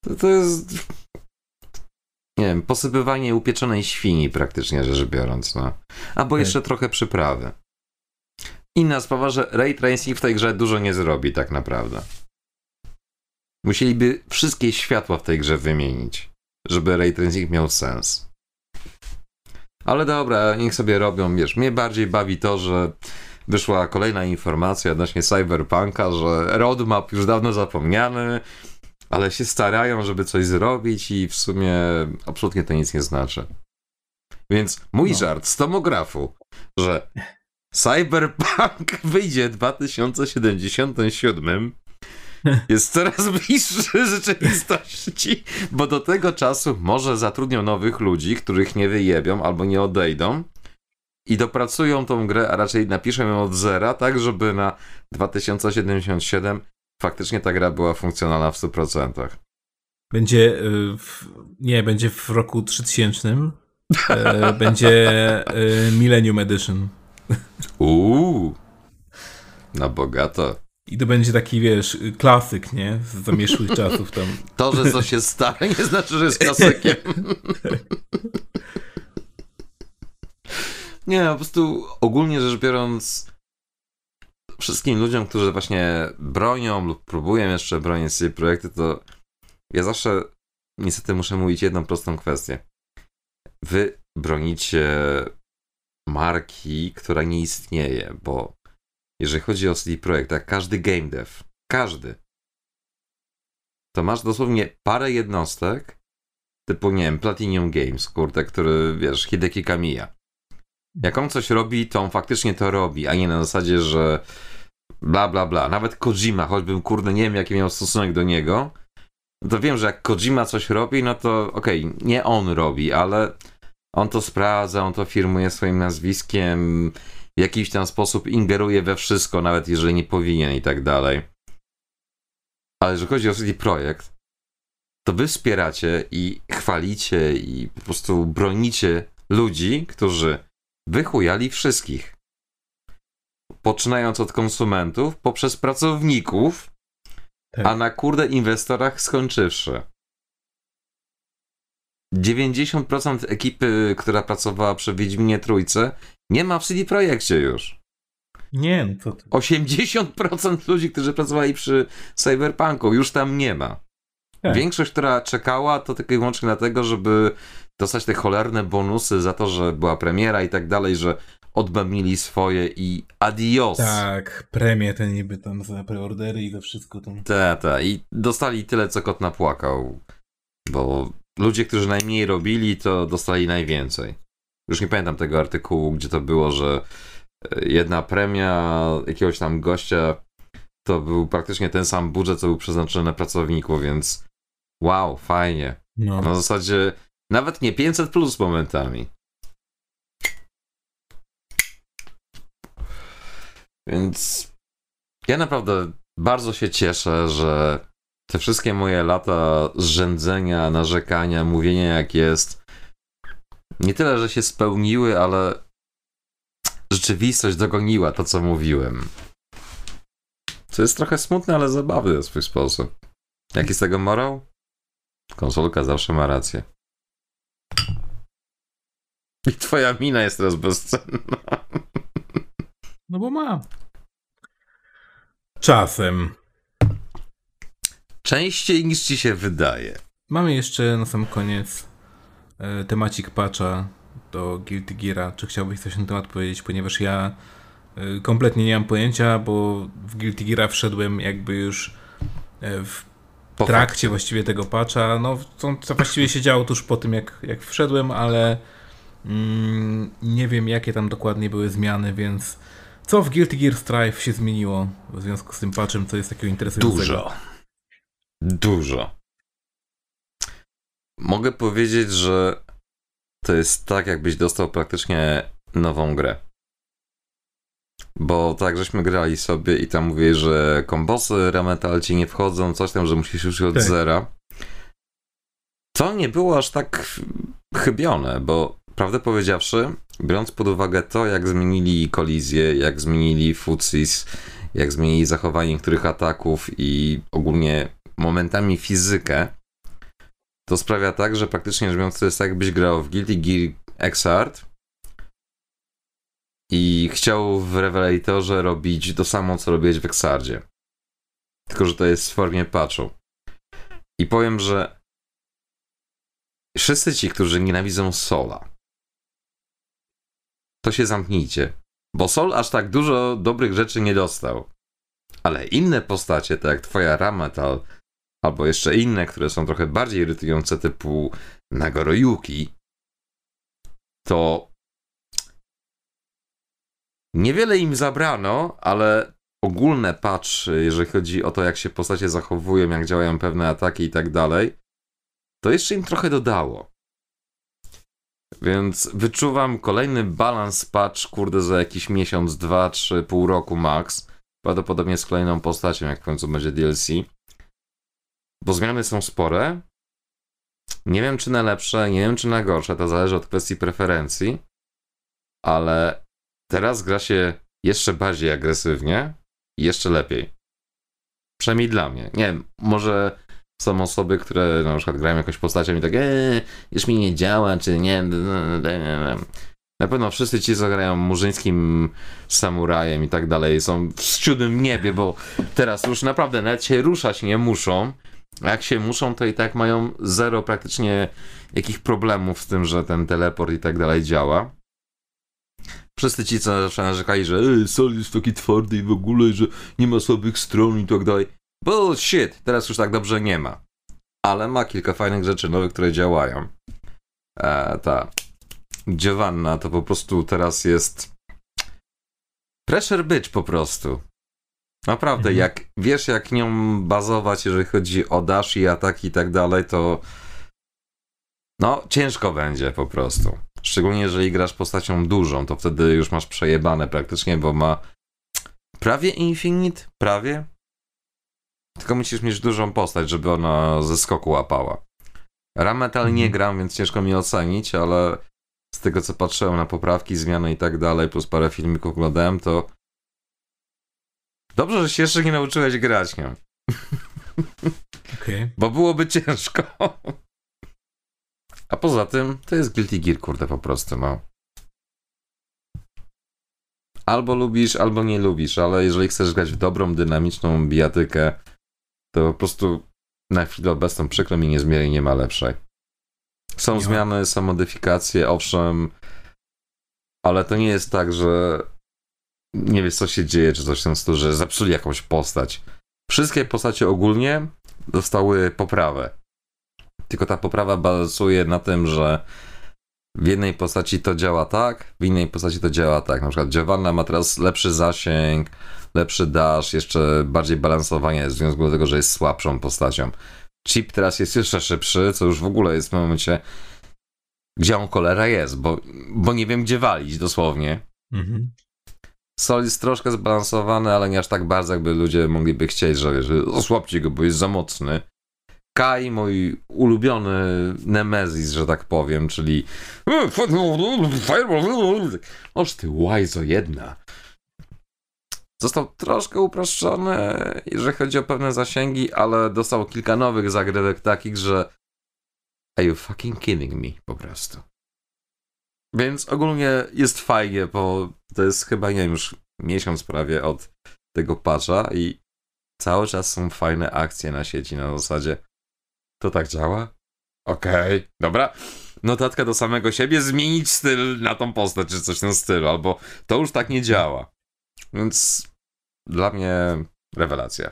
to, to jest. Nie wiem, posypywanie upieczonej świni praktycznie rzecz biorąc, no. Albo Tak. jeszcze trochę przyprawy. Inna sprawa, że ray tracing w tej grze dużo nie zrobi tak naprawdę. Musieliby wszystkie światła w tej grze wymienić, żeby ray tracing miał sens. Ale dobra, niech sobie robią, wiesz, mnie bardziej bawi to, że wyszła kolejna informacja odnośnie Cyberpunka, że roadmap już dawno zapomniany, ale się starają, żeby coś zrobić i w sumie absolutnie to nic nie znaczy. Więc mój no. żart z tomografu, że Cyberpunk wyjdzie w 2077 jest coraz bliższy rzeczywistości, bo do tego czasu może zatrudnią nowych ludzi, których nie wyjebią albo nie odejdą i dopracują tą grę, a raczej napiszą ją od zera, tak żeby na 2077 faktycznie ta gra była funkcjonalna w 100%. Będzie, y, w, nie, będzie w roku 3000, e, będzie e, Millennium Edition. Uuu, na bogato. I to będzie taki, wiesz, klasyk, nie? Z zamieszłych czasów tam. To, że coś jest stare, nie znaczy, że jest klasykiem. nie, po prostu ogólnie rzecz biorąc, wszystkim ludziom, którzy właśnie bronią lub próbują jeszcze bronić sobie projekty, to ja zawsze niestety muszę mówić jedną prostą kwestię. Wy bronicie marki, która nie istnieje, bo jeżeli chodzi o CD Projekt, jak każdy game dev, każdy, to masz dosłownie parę jednostek, typu, nie wiem, Platinum Games, kurde, który, wiesz, Hideki Kamiya. Jak on coś robi, to on faktycznie to robi, a nie na zasadzie, że bla, bla, bla. Nawet Kojima, choćbym, kurde, nie wiem, jaki miał stosunek do niego, to wiem, że jak Kojima coś robi, no to okej, okay, nie on robi, ale on to sprawdza, on to firmuje swoim nazwiskiem, w jakiś tam sposób ingeruje we wszystko, nawet jeżeli nie powinien i tak dalej. Ale jeżeli chodzi o CD Projekt, to wy wspieracie i chwalicie i po prostu bronicie ludzi, którzy wychujali wszystkich. Poczynając od konsumentów, poprzez pracowników, tak. a na kurde inwestorach skończywszy. 90% ekipy, która pracowała przy Wiedźminie Trójce, nie ma w CD Projekcie już. Nie, no to... 80% ludzi, którzy pracowali przy Cyberpunku, już tam nie ma. Tak. Większość, która czekała, to tylko i wyłącznie dlatego, żeby dostać te cholerne bonusy za to, że była premiera i tak dalej, że odbębnili swoje i adios. Tak, premię te niby tam za preordery i za wszystko tam. Tak, tak. I dostali tyle, co kot napłakał. Bo ludzie, którzy najmniej robili, to dostali najwięcej. Już nie pamiętam tego artykułu, gdzie to było, że e, jedna premia jakiegoś tam gościa to był praktycznie ten sam budżet, co był przeznaczony na pracowników, więc wow, fajnie. No. Na zasadzie nawet nie 500 plus momentami. Więc ja naprawdę bardzo się cieszę, że te wszystkie moje lata zrzędzenia, narzekania, mówienia jak jest, nie tyle, że się spełniły, ale rzeczywistość dogoniła to, co mówiłem. Co jest trochę smutne, ale zabawne w swój sposób. Jaki z tego morał? Konsolka zawsze ma rację. I twoja mina jest teraz bezcenna. No bo ma. Czasem. Częściej niż ci się wydaje. Mamy jeszcze na sam koniec temacik patcha do Guilty Geara. Czy chciałbyś coś na temat powiedzieć? Ponieważ ja e, kompletnie nie mam pojęcia, bo w Guilty Geara wszedłem jakby już e, w trakcie właściwie tego patcha. No, to, to właściwie się działo tuż po tym, jak, jak wszedłem, ale mm, nie wiem, jakie tam dokładnie były zmiany, więc co w Guilty Gear Strive się zmieniło w związku z tym patchem, co jest takiego interesującego? Dużo. Dużo. Mogę powiedzieć, że to jest tak, jakbyś dostał praktycznie nową grę. Bo tak, żeśmy grali sobie i tam mówię, że kombosy Rametal ci nie wchodzą, coś tam, że musisz już od tak. zera. To nie było aż tak chybione, bo prawdę powiedziawszy, biorąc pod uwagę to, jak zmienili kolizję, jak zmienili futsis, jak zmienili zachowanie niektórych ataków i ogólnie momentami fizykę, to sprawia tak, że praktycznie rzecz biorąc to jest tak, jakbyś grał w Guilty Gear Xrd i chciał w Revelatorze robić to samo, co robiłeś w Exardzie. Tylko, że to jest w formie patchu. I powiem, że wszyscy ci, którzy nienawidzą Sola, to się zamknijcie. Bo Sol aż tak dużo dobrych rzeczy nie dostał. Ale inne postacie, tak jak twoja Ramatal, albo jeszcze inne, które są trochę bardziej irytujące, typu Nagoroyuki, to niewiele im zabrano, ale ogólne patch, jeżeli chodzi o to, jak się postacie zachowują, jak działają pewne ataki i tak dalej, to jeszcze im trochę dodało. Więc wyczuwam kolejny balans patch, kurde, za jakiś miesiąc, dwa, trzy, pół roku max. Prawdopodobnie z kolejną postacią, jak w końcu będzie DLC. Bo zmiany są spore. Nie wiem, czy na lepsze, nie wiem, czy na gorsze, to zależy od kwestii preferencji. Ale teraz gra się jeszcze bardziej agresywnie i jeszcze lepiej. Przynajmniej dla mnie. Nie wiem, może są osoby, które na przykład grają jakąś postacią i tak, eee, już mi nie działa, czy nie. Na pewno wszyscy ci, co grają murzyńskim samurajem i tak dalej, są w siódmym niebie, bo teraz już naprawdę nawet się ruszać nie muszą. A jak się muszą, to i tak mają zero praktycznie jakich problemów z tym, że ten teleport i tak dalej działa. Wszyscy ci, co zawsze narzekali, że Sol jest taki twardy i w ogóle, że nie ma słabych stron i tak dalej. Bullshit! Teraz już tak dobrze nie ma. Ale ma kilka fajnych rzeczy nowych, które działają. E, ta Giovanna to po prostu teraz jest pressure bitch po prostu. Naprawdę, mhm. jak wiesz jak nią bazować, jeżeli chodzi o dash i ataki i tak dalej, to no ciężko będzie po prostu. Szczególnie jeżeli grasz postacią dużą, to wtedy już masz przejebane praktycznie, bo ma prawie infinite, prawie. Tylko musisz mieć dużą postać, żeby ona ze skoku łapała. Rametal mhm. nie gram, więc ciężko mi ocenić, ale z tego co patrzyłem na poprawki, zmiany i tak dalej, plus parę filmików oglądałem, to dobrze, że się jeszcze nie nauczyłeś grać nią. Okay. Bo byłoby ciężko. A poza tym, to jest Guilty Gear, kurde, po prostu, no. Albo lubisz, albo nie lubisz, ale jeżeli chcesz grać w dobrą, dynamiczną bijatykę, to po prostu na chwilę obecną przykro mi niezmiernie nie ma lepszej. Są nie zmiany, są modyfikacje, owszem, ale to nie jest tak, że nie wiesz co się dzieje, czy coś w tym stylu, że zepsuli jakąś postać. Wszystkie postacie ogólnie dostały poprawę. Tylko ta poprawa bazuje na tym, że w jednej postaci to działa tak, w innej postaci to działa tak. Na przykład Giovanna ma teraz lepszy zasięg, lepszy dash, jeszcze bardziej balansowanie w związku do tego, że jest słabszą postacią. Chip teraz jest jeszcze szybszy, co już w ogóle jest w momencie, gdzie on cholera jest, bo, bo nie wiem gdzie walić dosłownie. Mhm. Sol jest troszkę zbalansowany, ale nie aż tak bardzo, jakby ludzie mogliby chcieć, że, osłabcie go, bo jest za mocny. Kai, mój ulubiony Nemezis, że tak powiem, czyli Oż ty łajzo jedna. Został troszkę uproszczony, jeżeli chodzi o pewne zasięgi, ale dostał kilka nowych zagrywek takich, że are you fucking kidding me po prostu. Więc ogólnie jest fajnie, bo to jest chyba, nie wiem, już miesiąc prawie od tego patcha i cały czas są fajne akcje na sieci na zasadzie to tak działa? Okej, okay, dobra. Notatka do samego siebie, zmienić styl na tą postać, czy coś w tym stylu, albo to już tak nie działa. Więc dla mnie rewelacja.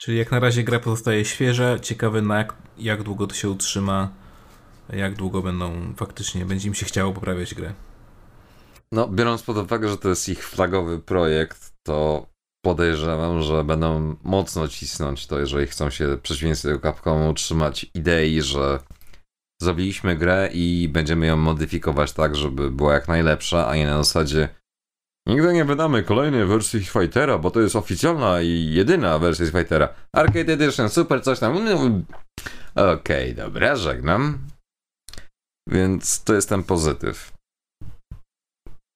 Czyli jak na razie gra pozostaje świeża, ciekawy na jak, jak długo to się utrzyma, jak długo będą faktycznie, będzie im się chciało poprawiać grę. No, biorąc pod uwagę, że to jest ich flagowy projekt, to podejrzewam, że będą mocno cisnąć to, jeżeli chcą się w przeciwieństwie do Capcomu utrzymać idei, że zrobiliśmy grę i będziemy ją modyfikować tak, żeby była jak najlepsza, a nie na zasadzie nigdy nie wydamy kolejnej wersji Fightera, bo to jest oficjalna i jedyna wersja Fightera. Arcade Edition, super, coś tam. No, okej, okay, dobra, żegnam. Więc to jest ten pozytyw.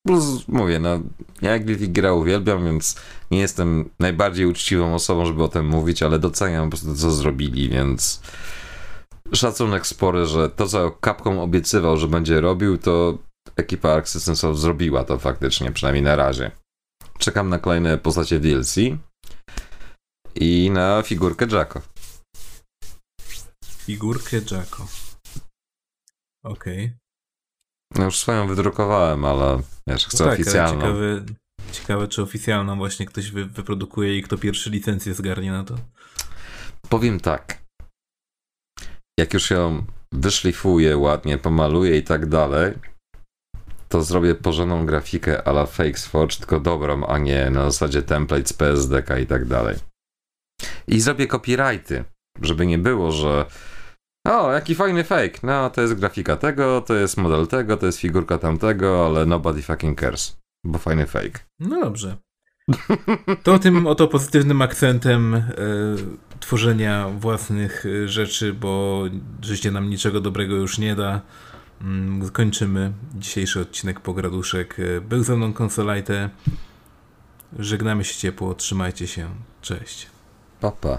Plus mówię, no, ja Guilty gra uwielbiam, więc nie jestem najbardziej uczciwą osobą, żeby o tym mówić, ale doceniam po prostu to, co zrobili, więc szacunek spory, że to, co Capcom obiecywał, że będzie robił, to ekipa Arc System Soft zrobiła to faktycznie, przynajmniej na razie. Czekam na kolejne postacie DLC i na figurkę Jacko. Figurkę Jacko. Okej. Okay. No już swoją wydrukowałem, ale wiesz, chcę no tak, oficjalną. Ciekawe, ciekawe, czy oficjalną właśnie ktoś wy, wyprodukuje i kto pierwszy licencję zgarnie na to. Powiem tak. Jak już ją wyszlifuję ładnie, pomaluję i tak dalej, to zrobię porządną grafikę ala Fakes Forge, tylko dobrą, a nie na zasadzie template z PSDK i tak dalej. I zrobię copyrighty, żeby nie było, że o, jaki fajny fake. No, to jest grafika tego, to jest model tego, to jest figurka tamtego, ale nobody fucking cares. Bo fajny fake. No dobrze. To tym oto pozytywnym akcentem y, tworzenia własnych e, rzeczy, bo życie nam niczego dobrego już nie da. Y, kończymy dzisiejszy odcinek Pograduszek. E, był ze mną Konsolajte. Żegnamy się ciepło, trzymajcie się. Cześć. Papa.